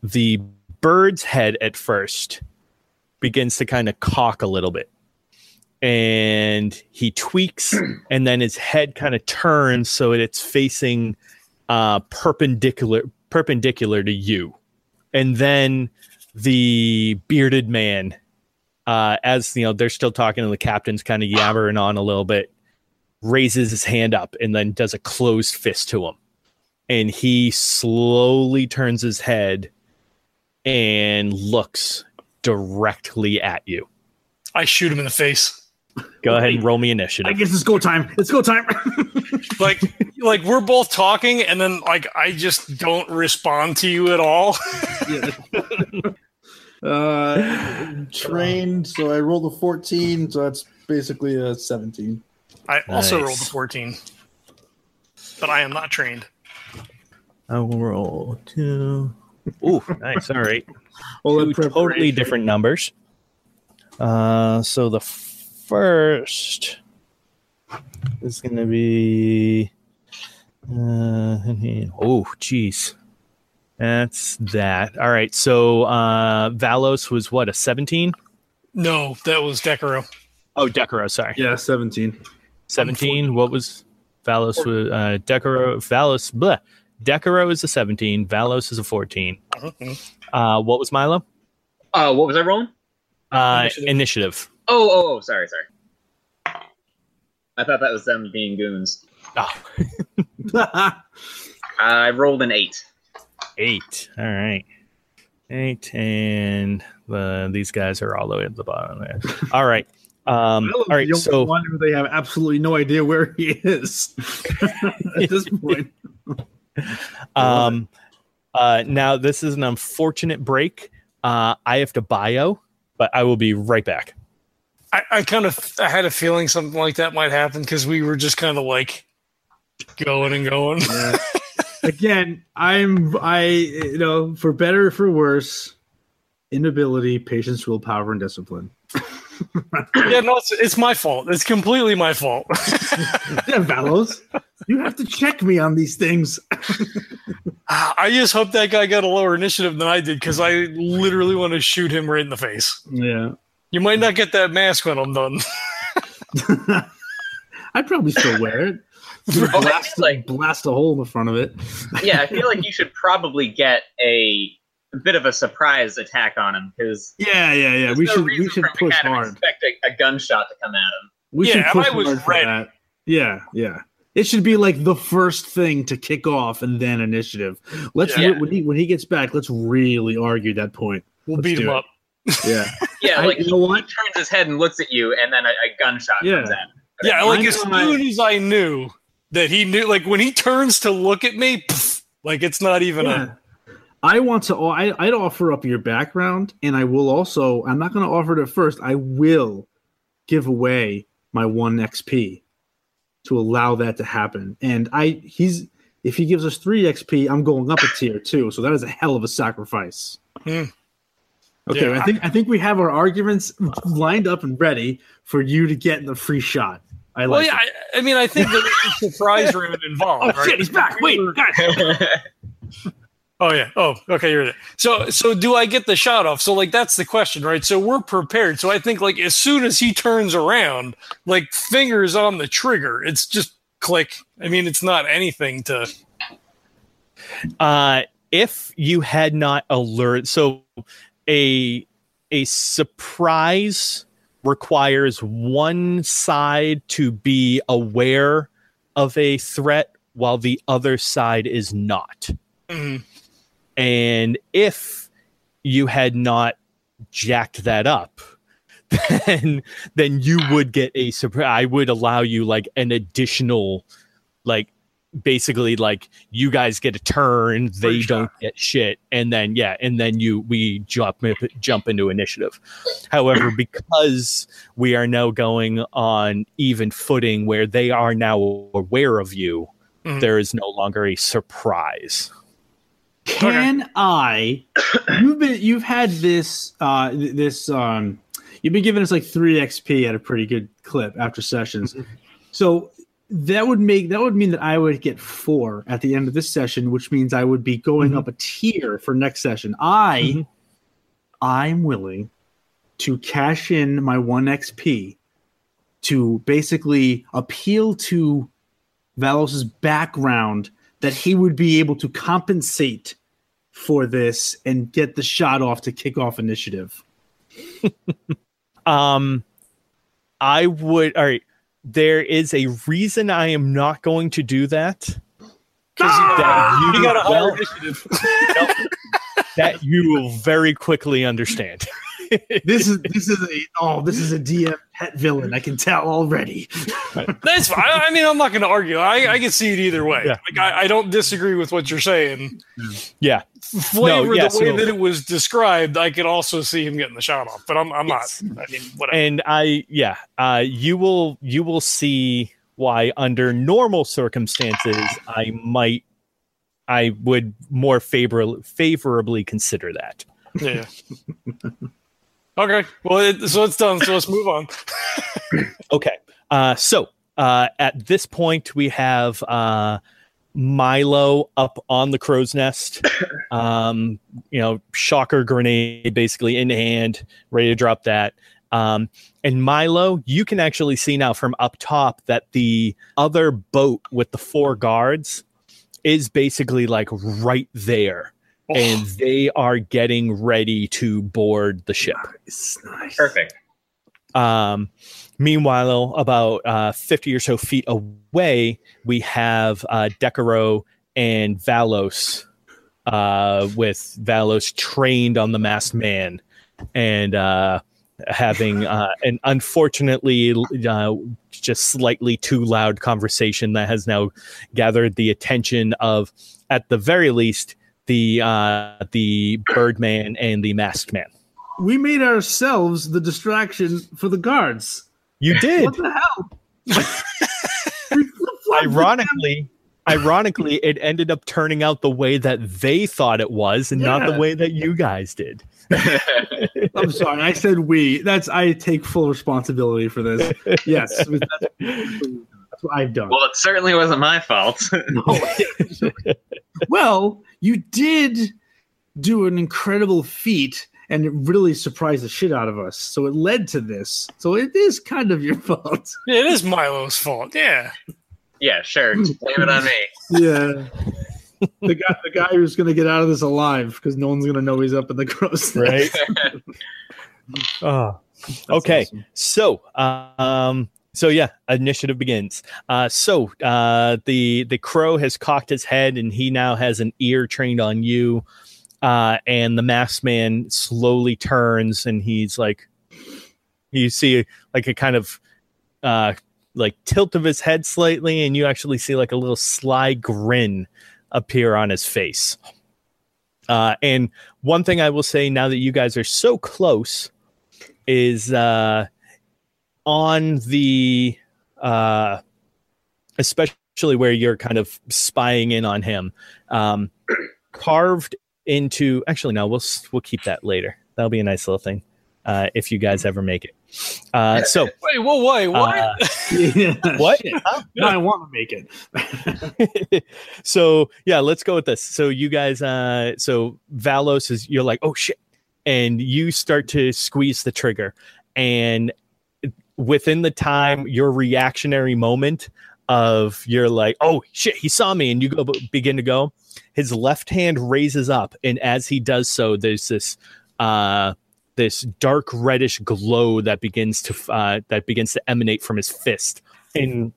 the bird's head at first begins to kind of cock a little bit and he tweaks and then his head kind of turns so that it's facing uh, perpendicular perpendicular to you. And then the bearded man uh, as you know they're still talking and the captain's kind of yammering on a little bit raises his hand up and then does a closed fist to him. And he slowly turns his head and looks directly at you. I shoot him in the face. Go ahead and roll me initiative. I guess it's go time. It's go time. Like like we're both talking and then like I just don't respond to you at all. Uh, trained, so I rolled a 14, so that's basically a 17. I also Nice. rolled a 14. But I am not trained. I will roll two. Ooh, nice. All right. All that Two totally different numbers. Uh, so the first is going to be. Uh, oh, geez. That's that. All right. So uh, Valos was what, a 17? No, that was Decaro. Oh, Decaro, sorry. Yeah, 17. 17. What was Valos? Was, uh, Decaro, Valos, bleh. Decaro is a 17. Valos is a 14. Mhm. Uh, what was Milo? Uh, what was I rolling? Uh, Initiative. initiative. Oh, oh, oh, sorry, sorry. I thought that was them being goons. Oh, I rolled an eight. eight. All right. Eight. And uh, these guys are all the way at the bottom there. All right. Um, all right. The only So, one who they have absolutely no idea where he is at this point. um, uh, now this is an unfortunate break. Uh, I have to bio, but I will be right back. I, I kind of I had a feeling something like that might happen because we were just kind of like going and going. Yeah. Again, I'm I you know for better or for worse, inability, patience, willpower, and discipline. yeah, no, it's, it's my fault. It's completely my fault. Yeah, Valos, you have to check me on these things. I just hope that guy got a lower initiative than I did because I literally want to shoot him right in the face. Yeah, You might not get that mask when I'm done. I'd probably still wear it. I blast, like- blast a hole in the front of it. Yeah, I feel like you should probably get a, a bit of a surprise attack on him because Yeah, yeah, yeah. We should we should push kind of hard. expect a, a gunshot to come at him. We Yeah, should push I was hard for ready. that. Yeah, yeah. It should be like the first thing to kick off, and then initiative. Let's Yeah. when he when he gets back, let's really argue that point. We'll Let's beat him it. up. Yeah, Yeah, I- like you he, know he what? turns his head and looks at you, and then a, a gunshot Yeah. comes at him. Yeah, like I'm as gonna- soon as I knew that he knew, like when he turns to look at me, pff, like it's not even yeah. a. I want to. I, I'd offer up your background, and I will also. I'm not going to offer it at first. I will give away my one XP to allow that to happen. And I, he's if he gives us three XP, I'm going up a tier too. So that is a hell of a sacrifice. Hmm. Okay, Yeah. I think I think we have our arguments lined up and ready for you to get the free shot. I Well, like. yeah, it. I, I mean, I think the a surprise round Oh involved. right? shit, he's back! Wait, guys. Oh yeah. Oh, okay. You're there. So, so do I get the shot off? So, like, that's the question, right? So we're prepared. So I think, like, as soon as he turns around, like, fingers on the trigger, it's just click. I mean, it's not anything to. Uh, if you had not alert, so a a surprise requires one side to be aware of a threat while the other side is not. Mhm. And if you had not jacked that up, then then you would get a surprise. I would allow you like an additional, like basically like you guys get a turn, they Free don't get shit, and then yeah, and then you we jump jump into initiative. However, because we are now going on even footing where they are now aware of you, Mhm. there is no longer a surprise. Can I? You've been you've had this uh this um you've been giving us like three XP at a pretty good clip after sessions. So that would make that would mean that I would get four at the end of this session, which means I would be going Mhm. up a tier for next session. I Mhm. I'm willing to cash in my one XP to basically appeal to Valos's background that he would be able to compensate for this and get the shot off to kick off initiative. Um, I would. All right. There is a reason I am not going to do that. That You got a well, initiative. that you will very quickly understand. This is this is a oh this is a DM pet villain. I can tell already. That's fine. I mean, I'm not going to argue. I, I can see it either way. Yeah. Like, I, I don't disagree with what you're saying. Yeah. Flavor yeah, the way that it was described, I could also see him getting the shot off. But I'm, I'm not. I mean, whatever. and I yeah, uh, you will you will see why under normal circumstances I might I would more favor- favorably consider that. yeah. okay. Well, it, so it's done. So let's move on. Okay. Uh, so uh, at this point, we have uh, Milo up on the crow's nest. Um, you know, shocker grenade basically in hand, ready to drop that. Um, and Milo, you can actually see now from up top that the other boat with the four guards is basically like right there. And they are getting ready to board the ship. Nice, nice. Perfect. Um, meanwhile, about uh, 50 or so feet away, we have uh, Decaro and Valos, uh, with Valos trained on the masked man and uh, having uh, an unfortunately uh, just slightly too loud conversation that has now gathered the attention of, at the very least, the uh, the Birdman and the Masked Man. We made ourselves the distraction for the guards. You did. What the hell? Ironically ironically it ended up turning out the way that they thought it was and not the way that you guys did I'm sorry. I said we. That's I take full responsibility for this. Yes, that's, that's what I've done. well, it certainly wasn't my fault. well, you did do an incredible feat, and it really surprised the shit out of us. So it led to this. So it is kind of your fault. Yeah, it is Milo's fault. Yeah. yeah, sure. Blame it on me. Yeah. The guy, the guy who's going to get out of this alive because no one's going to know he's up in the gross. right That's okay awesome. so um so yeah initiative begins. Uh so uh the the crow has cocked his head and he now has an ear trained on you. Uh and the masked man slowly turns and he's like you see like a kind of uh like tilt of his head slightly and you actually see like a little sly grin appear on his face. Uh and one thing i will say now that you guys are so close is uh on the uh especially where you're kind of spying in on him um carved into actually no we'll we'll keep that later that'll be a nice little thing uh if you guys ever make it uh so Wait, whoa, wait, what? uh, Yeah. what Shit. No, I want to make it. so yeah, let's go with this. So you guys, uh, so Valos is you're like, oh shit, and you start to squeeze the trigger, and within the time, your reactionary moment of you're like, oh shit, he saw me, and you go begin to go. His left hand raises up, and as he does so, there's this. Uh, this dark reddish glow that begins to uh, that begins to emanate from his fist, and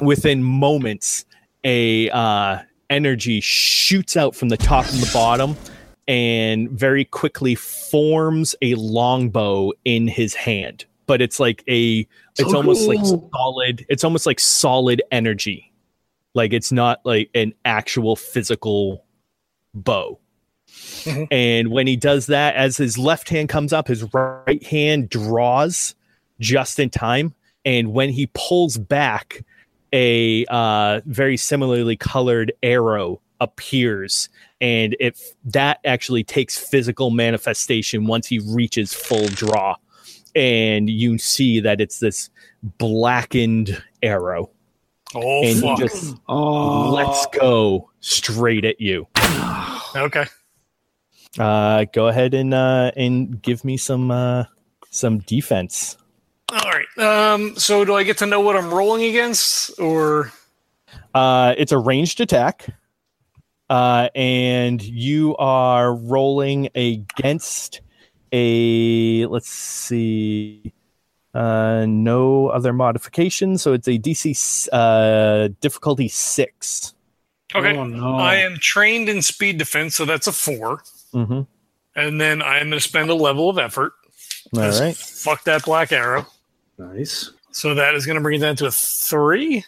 within moments, a uh, energy shoots out from the top and the bottom, and very quickly forms a longbow in his hand. But it's like a, it's So almost like solid. It's almost like solid energy, like it's not like an actual physical bow. And when he does that, as his left hand comes up, his right hand draws just in time. And when he pulls back, a uh, very similarly colored arrow appears and if that actually takes physical manifestation once he reaches full draw and you see that it's this blackened arrow Oh and he fuck. just Oh, lets go straight at you Okay. uh go ahead and uh and give me some uh some defense All right. Um. So do I get to know what I'm rolling against, or uh it's a ranged attack uh and you are rolling against a let's see uh no other modifications so it's a dc uh difficulty six okay? Oh, no. I am trained in speed defense, so that's a four, mm-hmm. and then I am going to spend a level of effort. All right. Fuck that black arrow. nice. So that is going to bring it down to a three.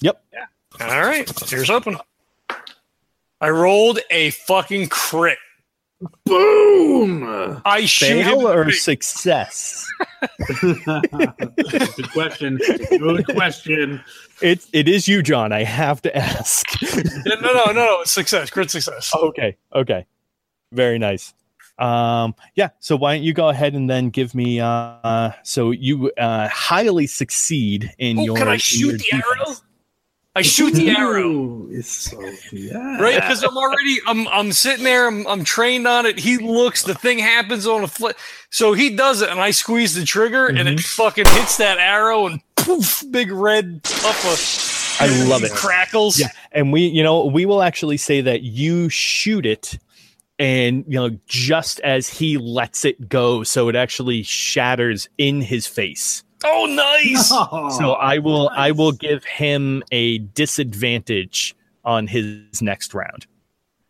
Yep. Yeah. All right. Here's open. I rolled a fucking crit. Boom. I shoot him. fail or success Good question. Good question. it it is you john i have to ask Yeah, no, no, no, no. Success. Crit success. okay okay very nice um yeah so why don't you go ahead and then give me uh so you uh highly succeed in Oh, your can I shoot your the arrow? Defense. I shoot the arrow. Ooh, It's so yeah. Right, because I'm already, I'm, I'm sitting there, I'm, I'm trained on it. He looks, the thing happens on a flip, so he does it, and I squeeze the trigger, and it mm-hmm. fucking hits that arrow, and poof, big red puff of, I love it. Crackles. Yeah. and we you know we will actually say that you shoot it and you know just as he lets it go so it actually shatters in his face Oh, nice. so i will i will give him a disadvantage on his next round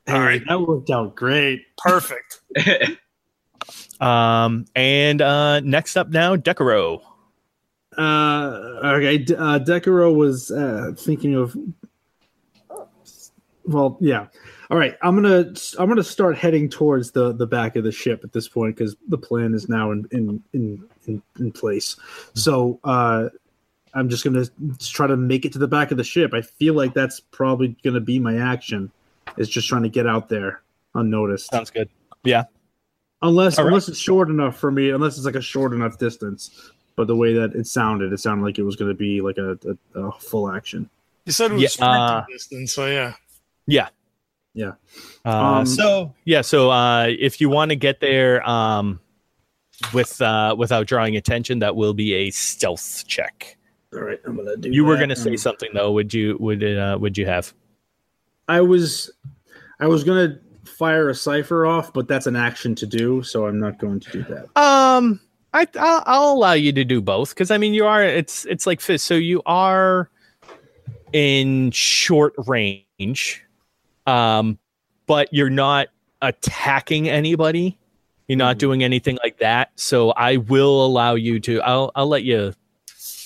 All right, that worked out great. Perfect. um and uh next up now decaro Uh, okay, D- uh, Decaro was uh, thinking of. Well, yeah. All right, I'm gonna I'm gonna start heading towards the the back of the ship at this point because the plan is now in in in in, in place. So uh, I'm just gonna try to make it to the back of the ship. I feel like that's probably gonna be my action. Is just trying to get out there unnoticed. sounds good Yeah. Unless All right. unless it's short enough for me, unless it's like a short enough distance. But the way that it sounded, it sounded like it was going to be like a, a, a full action. You said it was Yeah, sprinting uh, distance, so yeah. yeah Yeah. uh, Um, so yeah so uh if you want to get there um with uh without drawing attention that will be a stealth check All right, I'm gonna do. You were going to say Um, something though. Would you? Would it? Uh, would you have? I was, I was gonna fire a cipher off, but that's an action to do, so I'm not going to do that. Um, I I'll, I'll allow you to do both because I mean you are. It's it's like fist. So you are in short range, um, but you're not attacking anybody. You're not Mhm. doing anything like that. So I will allow you to. I'll I'll let you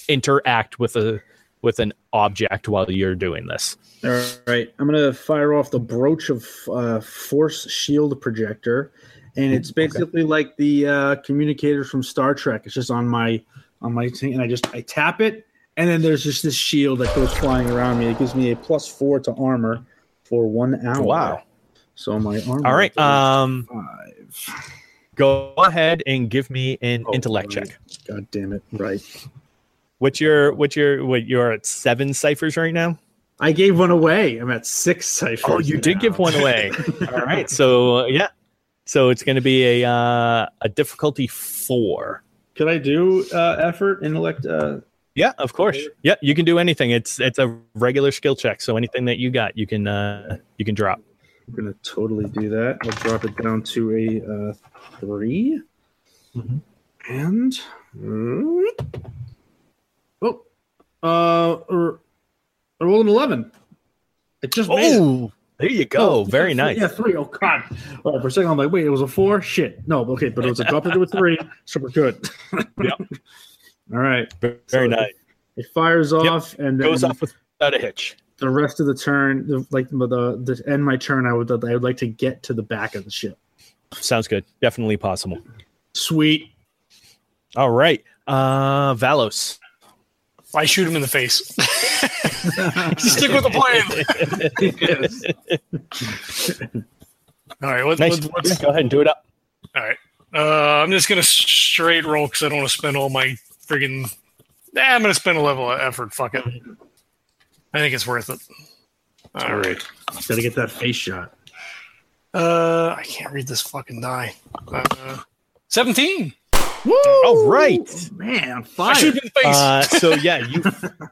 interact with a with an object while you're doing this. All right, I'm gonna fire off the brooch of uh, force shield projector, and it's basically like the uh, communicator from Star Trek. It's just on my on my thing, and I just I tap it, and then there's just this shield that goes flying around me. It gives me a plus four to armor for one hour. Wow. So my armor. All right. Um, five. Go ahead and give me an Oh, intellect right. check. God damn it! Right. What's your what's your what you're at seven ciphers right now? I gave one away. I'm at six ciphers. Oh, you did give one away. All right, so uh, yeah, so it's going to be a uh, a difficulty four. Could I do uh, effort intellect? Uh, Yeah, of course. Yeah, you can do anything. It's it's a regular skill check, so anything that you got, you can uh, you can drop. I'm gonna totally do that. I'll drop it down to a uh, 3 Mhm. and oh, uh, er, I rolled an eleven. It just made it. Oh, there you go. Oh, Very yeah, nice. Yeah, three. Oh god. All right, for a second, I'm like, wait, it was a four. Shit. No, okay, but it was a drop into a three. So we're good. Yep. All right. Very So nice. It fires off, and then Goes off without a hitch. The rest of the turn, the, like the, the the end my turn, I would I would like to get to the back of the ship. Sounds good. Definitely possible. Sweet. All right, uh, Valos. I shoot him in the face. Stick with the plan. All right, what, Nice. what, what's, Yeah, go ahead and do it up. all right. Uh, I'm just gonna straight roll because I don't want to spend all my friggin' Nah, I'm gonna spend a level of effort. Fuck it. I think it's worth it. All right. Gotta get that face shot. Uh, I can't read this fucking die. Uh, Seventeen. All right. Man, on I fire. shoot him in the face. Uh, so yeah, you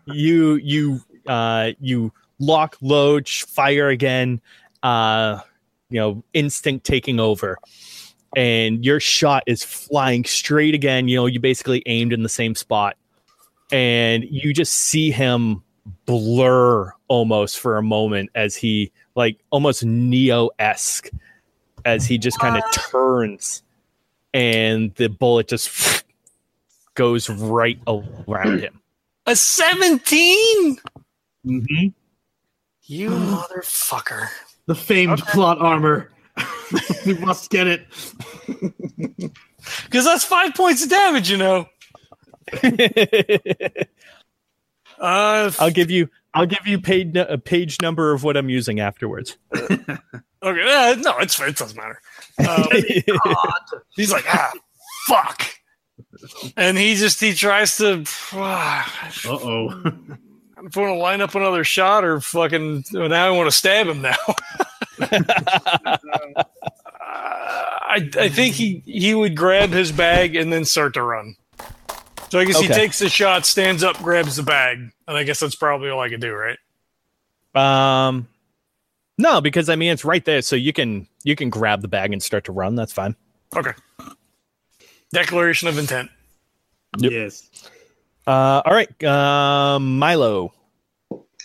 you you uh, you lock, load, fire again. Uh, you know, instinct taking over, and your shot is flying straight again. You know, you basically aimed in the same spot, and you just see him blur almost for a moment as he like almost Neo esque as he just kind of turns, and the bullet just goes right around him. a seventeen. Mm-hmm. You motherfucker. the famed plot armor. we must get it. Because that's five points of damage. You know. Uh, I'll give you. I'll give you page nu- a page number of what I'm using afterwards. okay. Uh, no, it's it doesn't matter. Um, he's like, ah, fuck. And he just he tries to. Uh oh. I'm going to line up another shot or fucking. Now I want to stab him now. Uh, I, I think he, he would grab his bag and then start to run. So I guess he takes the shot, stands up, grabs the bag, and I guess that's probably all I can do, right? um, no, because I mean it's right there, so you can you can grab the bag and start to run. That's fine. Okay. Declaration of intent. Yep. Yes. Uh, all right, um, Milo.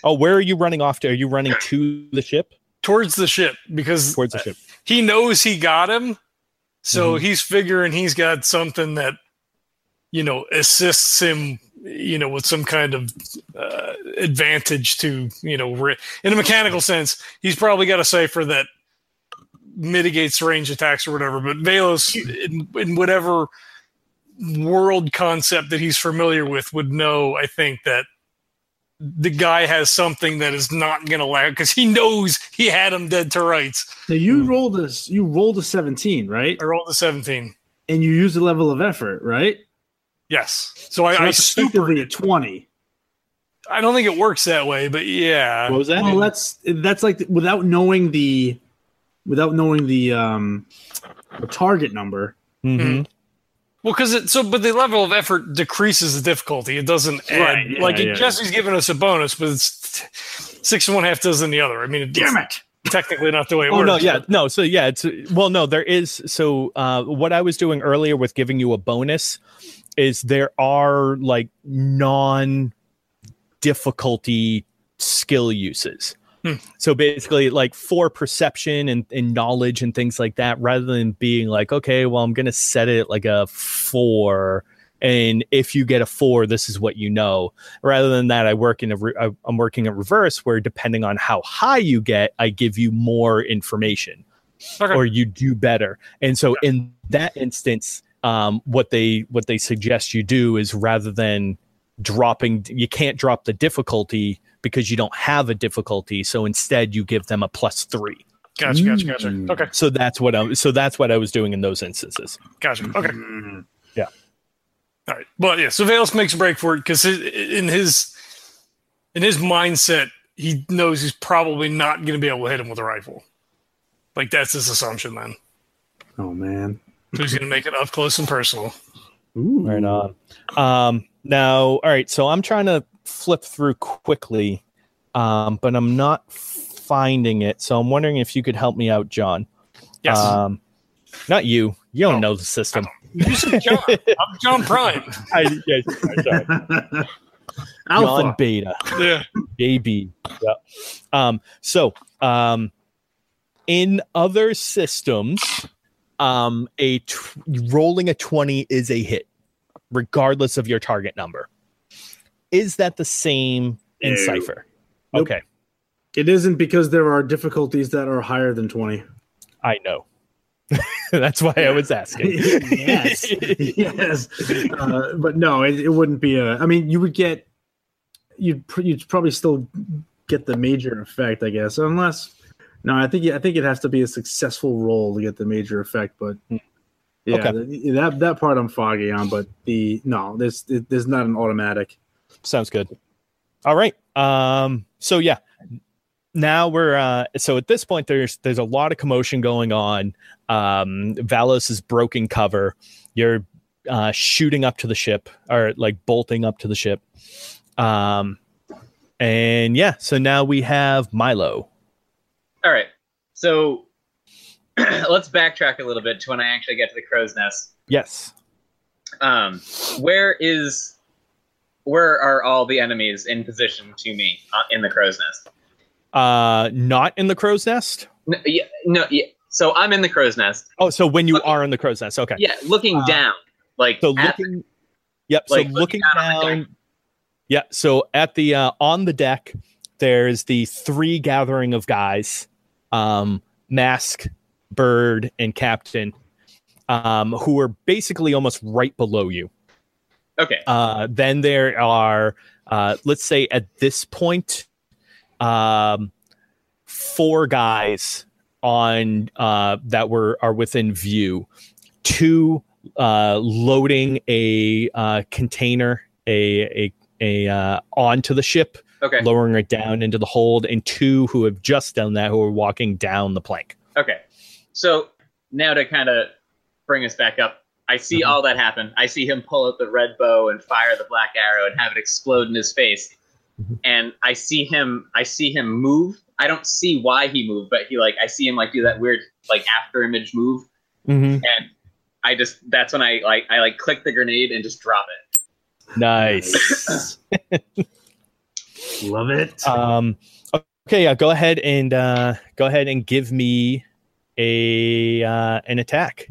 Oh, where are you running off to? Are you running to the ship? Towards the ship because Towards the ship. he knows he got him. So Mhm. he's figuring he's got something that, you know, assists him, you know, with some kind of uh, advantage to, you know, re- in a mechanical sense, he's probably got a cipher that mitigates range attacks or whatever. But Velos, in, in whatever world concept that he's familiar with, would know, I think, that the guy has something that is not going to lag because he knows he had him dead to rights. Now you rolled a you rolled a 17, right? I rolled a 17. And you used a level of effort, right? Yes. So I, So I that's super. effectively a 20. I don't think it works that way, but yeah. What was that? Well, that's that's like without knowing the without knowing the um the target number. Mhm. Well, because it so, but the level of effort decreases the difficulty. It doesn't add. Right, yeah, like yeah, Jesse's giving us a bonus, but it's six and one half dozen the other. I mean, damn it! technically not the way it Oh works. no, yeah, no. So yeah, it's well, no. There is so uh, what I was doing earlier with giving you a bonus is there are like non difficulty skill uses. Hmm. So basically, like for perception and, and knowledge and things like that, rather than being like, okay, well, I'm gonna set it like a four, and if you get a four, this is what you know. Rather than that, I work in a re- I'm working in reverse, where depending on how high you get, I give you more information Okay. or you do better. And so in that instance, um, what they what they suggest you do is rather than dropping, you can't drop the difficulty because you don't have a difficulty. So instead, you give them a plus three. Gotcha, gotcha, gotcha. Mm. Okay, So that's what i'm so that's what I was doing in those instances. gotcha. Okay, yeah all right. Well, yeah. So Valos makes a break for it because in his in his mindset, he knows he's probably not going to be able to hit him with a rifle. Like that's his assumption. Then, Oh man. So he's going to make it up close and personal. Ooh. Right on. Um, now, all right. So I'm trying to flip through quickly, um, but I'm not finding it. So I'm wondering if you could help me out, John. Yes. Um, not you. You don't Oh. know the system. you said John. I'm John Prime. I, yes, I'm sorry. John Alpha. Beta, Yeah. JB. Yeah. Um, so, um, in other systems, um, a rolling a 20 is a hit, regardless of your target number. Is that the same in No. Cypher? Nope. Okay, It isn't because there are difficulties that are higher than 20. I know. That's why I was asking. yes. yes. Uh, but no, it, it wouldn't be a. I mean, you would get you'd pr- you'd probably still get the major effect, I guess, unless. No, I think I think it has to be a successful roll to get the major effect, but yeah, Okay. th- that that part I'm foggy on, but the no, there's there's not an automatic. Sounds good. All right. Um, so yeah. Now we're uh so at this point there's there's a lot of commotion going on. Um Valos is broken cover. You're uh shooting up to the ship or like bolting up to the ship. Um and yeah, so now we have Milo. All right. So let's backtrack a little bit to when I actually get to the crow's nest. Yes. Um, where is where are all the enemies in position to me uh, in the crow's nest? Uh not in the crow's nest? No, yeah, no, yeah. So I'm in the crow's nest. Oh, so when you Okay. are in the crow's nest. Okay. Yeah, looking Uh, down, like So looking, yep. like, so looking looking down down, yeah. So at the uh, on the deck, there's the three gathering of guys, um, mask, bird, and captain, um, who are basically almost right below you. okay, Uh, then there are, uh, let's say at this point, um, four guys on uh, that were are within view. Two uh, loading a uh, container, a a a uh, onto the ship, okay, lowering it down into the hold, and two who have just done that, who are walking down the plank. okay. So now to kind of bring us back up, I see Mhm. all that happen. I see him pull out the red bow and fire the black arrow and have it explode in his face. Mhm. And I see him. I see him move. I don't see why he moved, but he like I see him like do that weird like after image move. Mm-hmm. and I just that's when I like I like click the grenade and just drop it. Nice. Love it. Um, okay, yeah, go ahead and uh, go ahead and give me a uh, an attack.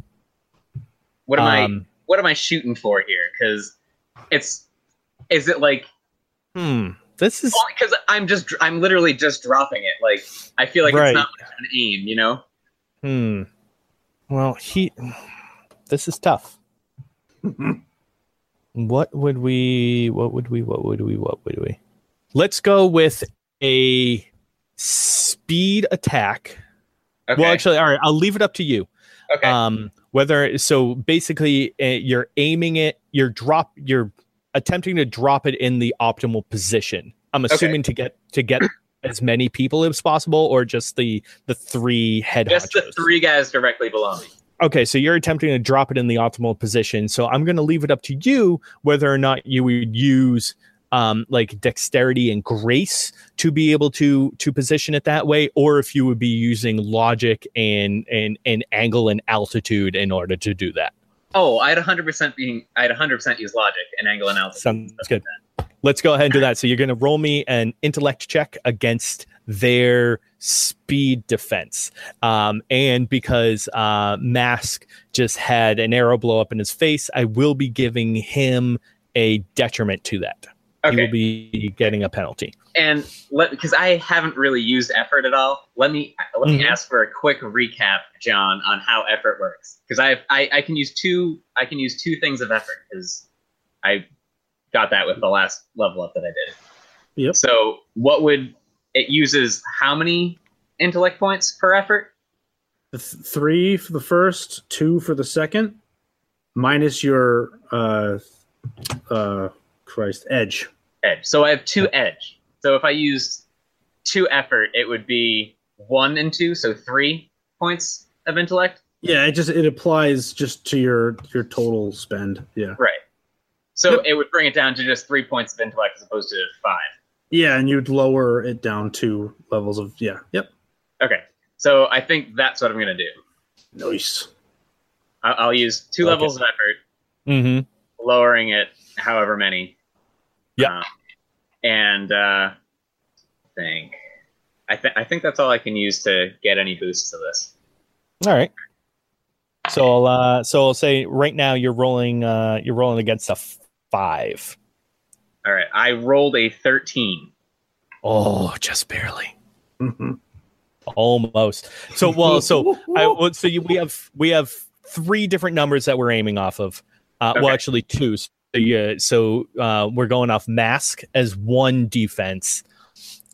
What am I Um, what am I shooting for here? Because it's is it like Hmm. This is because I'm just I'm literally just dropping it. Like I feel like Right. it's not much an aim, you know? hmm. Well, he. This is tough. what would we? What would we? What would we? What would we? Let's go with a speed attack. Okay. Well, actually, all right. I'll leave it up to you. okay. um whether so basically uh, you're aiming it you're drop you're attempting to drop it in the optimal position i'm assuming to get to get as many people as possible or just the the three head just the three guys directly below me. okay so you're attempting to drop it in the optimal position so i'm going to leave it up to you whether or not you would use um like dexterity and grace to be able to to position it that way or if you would be using logic and and and angle and altitude in order to do that Oh, I'd 100% being I'd 100% use logic and angle and altitude. Sounds good. Let's go ahead and do that. So you're going to roll me an intellect check against their speed defense. Um, and because uh, Mask just had an arrow blow up in his face, I will be giving him a detriment to that. He Okay. will be getting a penalty. and let because I haven't really used effort at all. Let me let me Mhm. ask for a quick recap, John, on how effort works. Because I, I I can use two I can use two things of effort because I got that with the last level up that I did. Yep. So what would it uses how many intellect points per effort? Th- three for the first, two for the second, minus your uh uh Christ edge. Edge. So I have two edge. So if I used two effort, it would be one and two, so three points of intellect. Yeah, it just it applies just to your your total spend. Yeah. Right. So Yep. it would bring it down to just three points of intellect as opposed to five. Yeah, and you'd lower it down to levels of yeah. Yep. Okay. So I think that's what I'm going to do. Nice. I'll, I'll use two Okay. levels of effort, Mm-hmm. lowering it however many. Yeah. Um, and uh, I think I, th- I think that's all I can use to get any boosts to this. All right. So I'll uh, so I'll say right now you're rolling uh, you're rolling against a five. All right. I rolled a 13. Oh, just barely. Mhm. Almost. So well, so I well, so you, we have we have three different numbers that we're aiming off of. Uh, Well, actually two. Yeah, so uh, we're going off mask as one defense,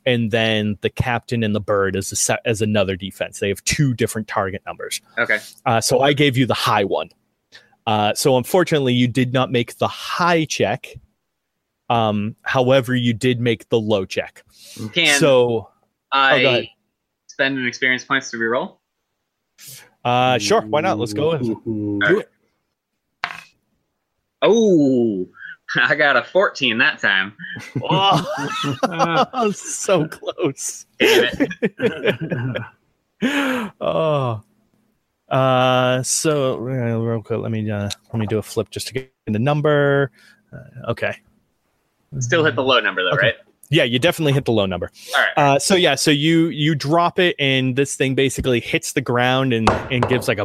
and then the captain and the bird as a set, as another defense. They have two different target numbers. Okay. Uh, so I gave you the high one. Uh, so unfortunately, you did not make the high check. Um, however, you did make the low check. Can so I ahead. spend an experience points to reroll? uh, sure, why not? Let's go. Ooh. All right. Oh, I got a 14 that time. Oh, so close. Oh. Uh, so uh, real quick, let me uh, let me do a flip just to get the number. Uh, okay. Still hit the low number though, Okay. right? Yeah, you definitely hit the low number. All right. Uh, so yeah, so you you drop it and this thing basically hits the ground and and gives like a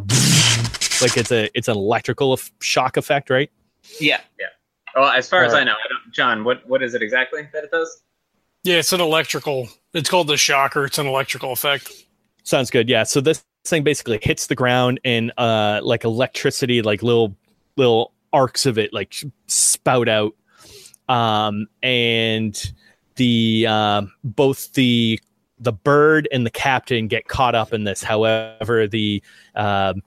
like it's a it's an electrical shock effect, right? Yeah, yeah. Well, as far as All I know, I don't, John, what what is it exactly that it does? Yeah, it's an electrical. It's called the shocker. It's an electrical effect. Sounds good. Yeah. So this thing basically hits the ground and uh like electricity, like little little arcs of it like spout out. Um and the um both the the bird and the captain get caught up in this. However, the um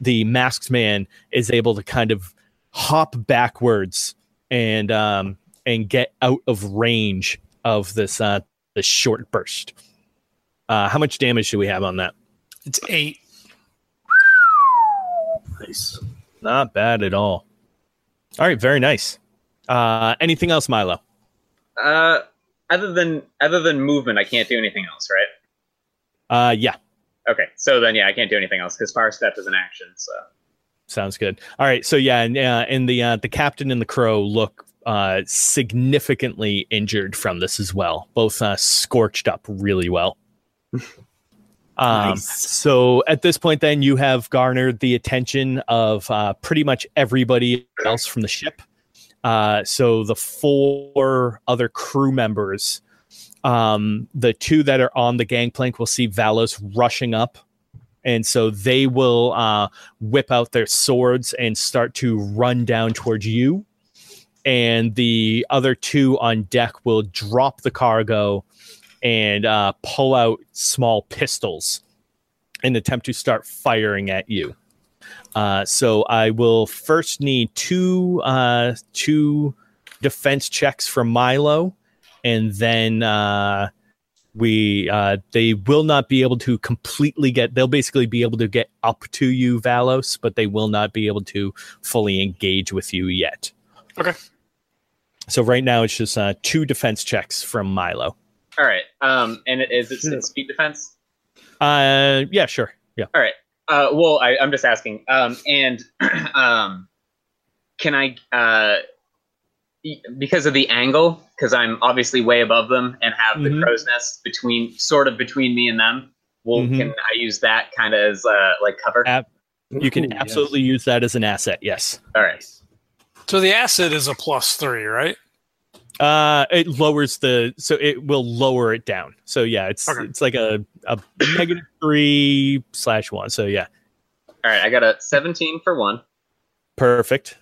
the masked man is able to kind of hop backwards and um and get out of range of this uh this short burst. Uh, how much damage do we have on that? It's eight. Nice. Not bad at all. All right, very nice. Uh, anything else, Milo? Uh, other than other than movement, I can't do anything else, right? Uh, yeah, Okay, so then yeah, I can't do anything else because fire step is an action. So sounds good. All right, so yeah, and, uh, and the uh, the captain and the crow look uh, significantly injured from this as well. Both uh, scorched up really well. Um, Nice. So at this point, then you have garnered the attention of uh, pretty much everybody else from the ship. Uh, so the four other crew members, um, the two that are on the gangplank, will see Valos rushing up, and so they will uh, whip out their swords and start to run down towards you. And the other two on deck will drop the cargo and uh, pull out small pistols and attempt to start firing at you. Uh, so I will first need two uh, two defense checks from Milo, and then uh, we uh, they will not be able to completely get. They'll basically be able to get up to you, Valos, but they will not be able to fully engage with you yet. Okay. So right now it's just uh, two defense checks from Milo. all right. Um, and it, is it it's speed defense? Uh, yeah, sure. Yeah. All right. Uh, well, I, I'm just asking. Um, and um, can I uh, because of the angle, because I'm obviously way above them and have the Mhm. crow's nest between, sort of between me and them. Well, Mhm. can I use that kind of as uh, like cover? Ab- You can Ooh, yes. absolutely use that as an asset. Yes. All right. So the asset is a plus three, right? Uh, it lowers the so it will lower it down. So yeah, it's Okay. it's like a a negative three slash one. So yeah, All right. I got a 17 for one perfect.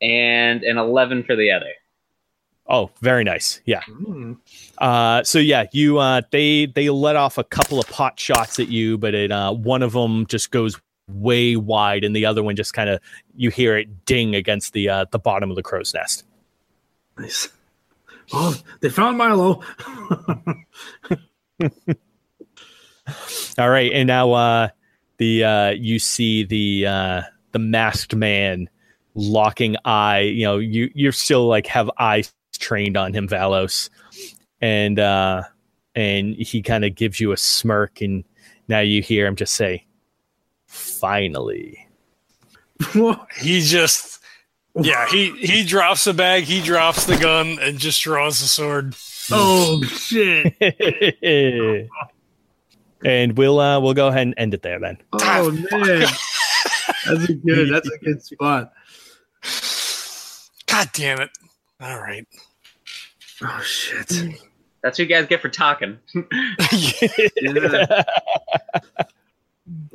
And an 11 for the other. Oh, very nice. Yeah. Hmm. Uh, so yeah, you uh, they they let off a couple of pot shots at you, but it uh, one of them just goes way wide, and the other one just kind of you hear it ding against the uh, the bottom of the crow's nest. Nice. Oh, they found Milo. All right, and now uh, the uh, you see the uh, the masked man locking eye. You know, you you're still like have eyes trained on him, Valos, and uh, and he kind of gives you a smirk, and now you hear him just say, "Finally." He just, yeah, he he drops the bag, he drops the gun, and just draws the sword. oh shit! and we'll uh, we'll go ahead and end it there then. Oh man, that's a good. That's a good spot. God damn it! All right. Oh shit! Hmm. That's what you guys get for talking. Yeah.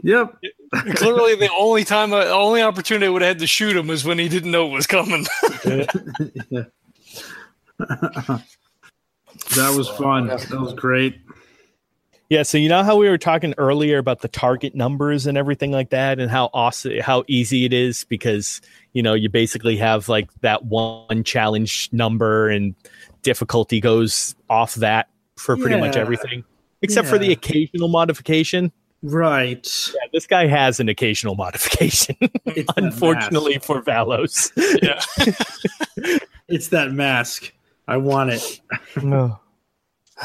Yep. Clearly, the only time, uh, the only opportunity I would have had to shoot him was when he didn't know it was coming. That was fun. That was great. Yeah, so you know how we were talking earlier about the target numbers and everything like that, and how awesome, how easy it is because you know you basically have like that one challenge number and difficulty goes off that for pretty much everything, except for the occasional modification. Right. Yeah, this guy has an occasional modification, It's unfortunately for Valos. yeah. it's that mask. I want it. no.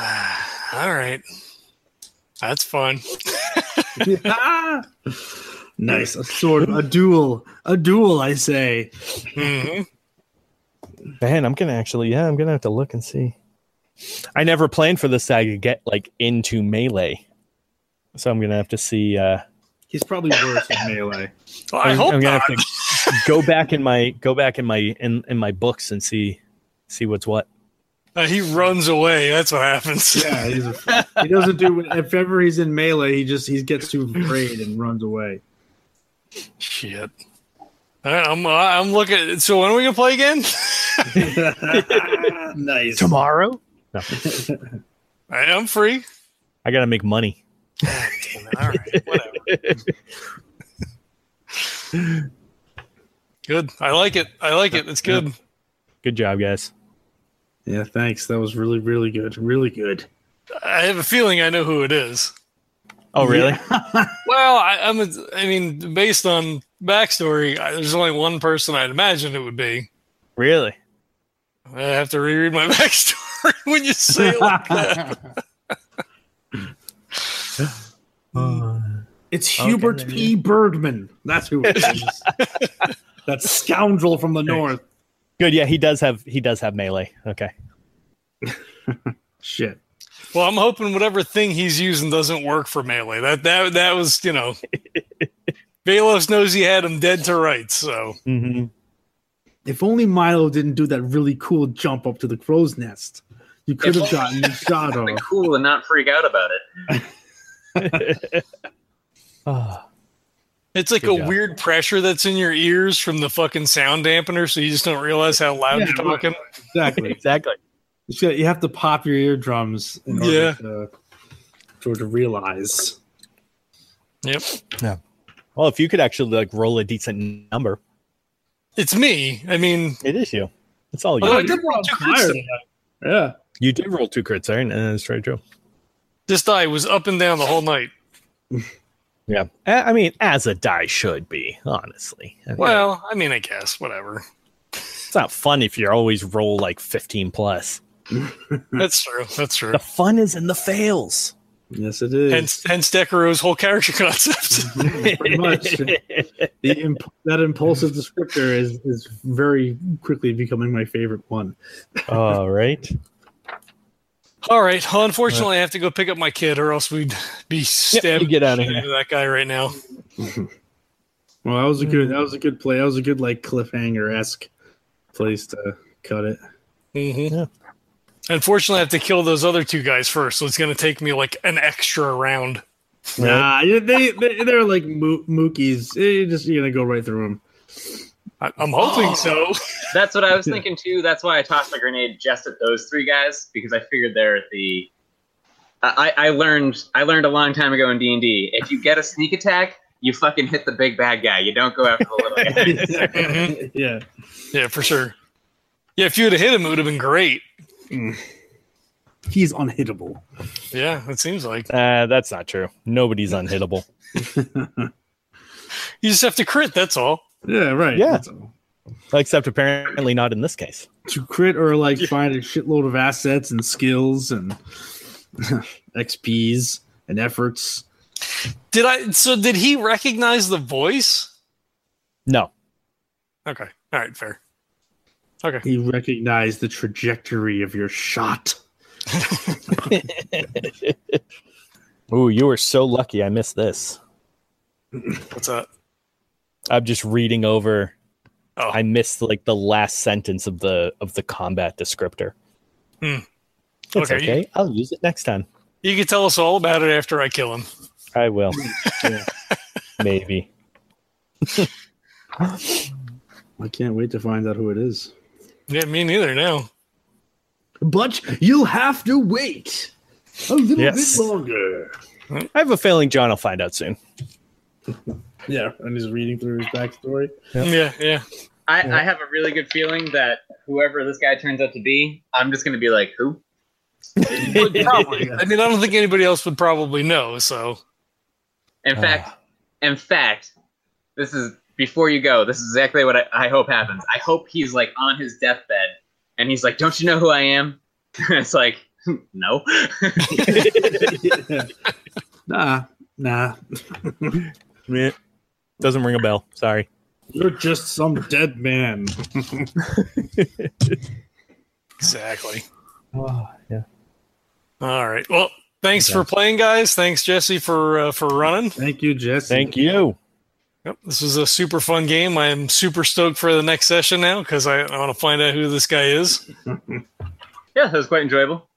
All right. That's fun. nice. A sword. A duel. A duel. I say. hmm Man, I'm gonna actually, yeah, I'm gonna have to look and see. I never planned for this guy to get like into melee, so I'm gonna have to see. uh He's probably worse in melee. Well, I I'm, hope I'm gonna not. have to go back in my go back in my in, in my books and see see what's what. Uh, he runs away. That's what happens. Yeah, he's a, he doesn't do. If ever he's in melee, he just he gets too afraid and runs away. Shit. All right, I'm I'm looking. So when are we gonna play again? nice. Tomorrow, All right, I'm free. I gotta make money. God damn it. All right, whatever. Good. I like it. I like it. It's good. Good job, guys. Yeah, thanks. That was really, really good. Really good. I have a feeling I know who it is. Oh, really? Well, I, I'm. A, I mean, based on backstory, I, there's only one person I'd imagine it would be. Really? I have to reread my backstory when you say it like that. It's Hubert then, P. Bergman. That's who it is. that scoundrel from the north. Good. Yeah, he does have he does have melee. Okay. Shit. Well, I'm hoping whatever thing he's using doesn't work for melee. That that that was, you know, Valos knows he had him dead to rights. So hmm If only Milo didn't do that really cool jump up to the crow's nest. You could have gotten shot Something off. cool and not freak out about it. Ah, it's like Good a job. weird pressure that's in your ears from the fucking sound dampener, so you just don't realize how loud Yeah, you're talking. Exactly. exactly. You have to pop your eardrums in order Yeah. to, to, to realize. Yep. Yeah. Well, if you could actually like roll a decent number, It's me. I mean, it is you. It's all you. oh, I did roll two crits Yeah. You did roll two crits, right? And that's very true. This die was up and down the whole night. Yeah. I mean, as a die should be, honestly. I mean, Well, I mean, I guess whatever. it's not fun if you always roll like 15 plus. That's true. That's true. The fun is in the fails. Yes, it is. Hence, hence Decaro's whole character concept. Pretty much. the imp- that impulsive descriptor is, is very quickly becoming my favorite one. All right. All right. Well, unfortunately, I have to go pick up my kid, or else we'd be stabbing get out of here. out that guy right now. Well, that was a good. That was a good play. That was a good like cliffhanger esque place to cut it. Mm-hmm. Yeah. Unfortunately, I have to kill those other two guys first, so it's going to take me like an extra round. Nah, they, they they're like moo- mookies. You just you're gonna go right through them. I, I'm hoping so. That's what I was thinking too. That's why I tossed my grenade just at those three guys because I figured they're at the. I, I learned I learned a long time ago in D and D. If you get a sneak attack, you fucking hit the big bad guy. You don't go after the little guy. Yeah, Yeah, for sure. Yeah, if you would have hit him, it would have been great. he's unhittable. Yeah, it seems like Uh, that's not true. Nobody's unhittable. you just have to crit. That's all. Yeah, right. Yeah. Except apparently not in this case. To crit or like find a shitload of assets and skills and XPs and efforts. Did I? So did he recognize the voice? No. Okay. All right. Fair. Okay. He recognized the trajectory of your shot. Ooh, you were so lucky I missed this. What's that? I'm just reading over. Oh. I missed like the last sentence of the of the combat descriptor. Hmm. It's Okay, okay. I'll use it next time. You can tell us all about it after I kill him. I will. Yeah. Maybe. I can't wait to find out who it is. Yeah, me neither now. But you'll have to wait a little Yes. bit longer. I have a feeling John will find out soon. Yeah, and he's reading through his backstory. Yeah, yeah. I, I have a really good feeling that whoever this guy turns out to be, I'm just gonna be like, who? Probably. I mean, I don't think anybody else would probably know. So In Ah. fact, in fact, this is before you go. This is exactly what I, I hope happens. I hope he's like on his deathbed, and he's like, "Don't you know who I am?" it's like, no. Nah, nah. Meh. Doesn't ring a bell. Sorry. You're just some dead man. exactly. Oh, yeah. All right. Well, thanks for playing, guys. Thanks, Jesse, for uh, for running. Thank you, Jesse. Thank you. Yep, this was a super fun game. I am super stoked for the next session now because I, I want to find out who this guy is. Yeah, that was quite enjoyable.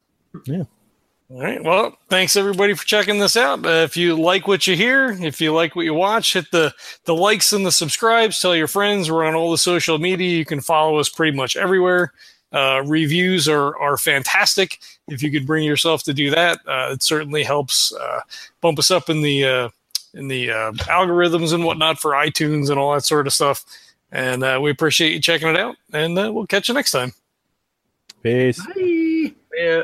All right. Well, thanks everybody for checking this out. Uh, if you like what you hear, if you like what you watch, hit the the likes and the subscribes. Tell your friends. We're on all the social media. You can follow us pretty much everywhere. Uh, reviews are are fantastic. If you could bring yourself to do that, uh, it certainly helps uh, bump us up in the uh, in the uh, algorithms and whatnot for iTunes and all that sort of stuff. And uh, we appreciate you checking it out. And uh, we'll catch you next time. Peace. Bye. Yeah.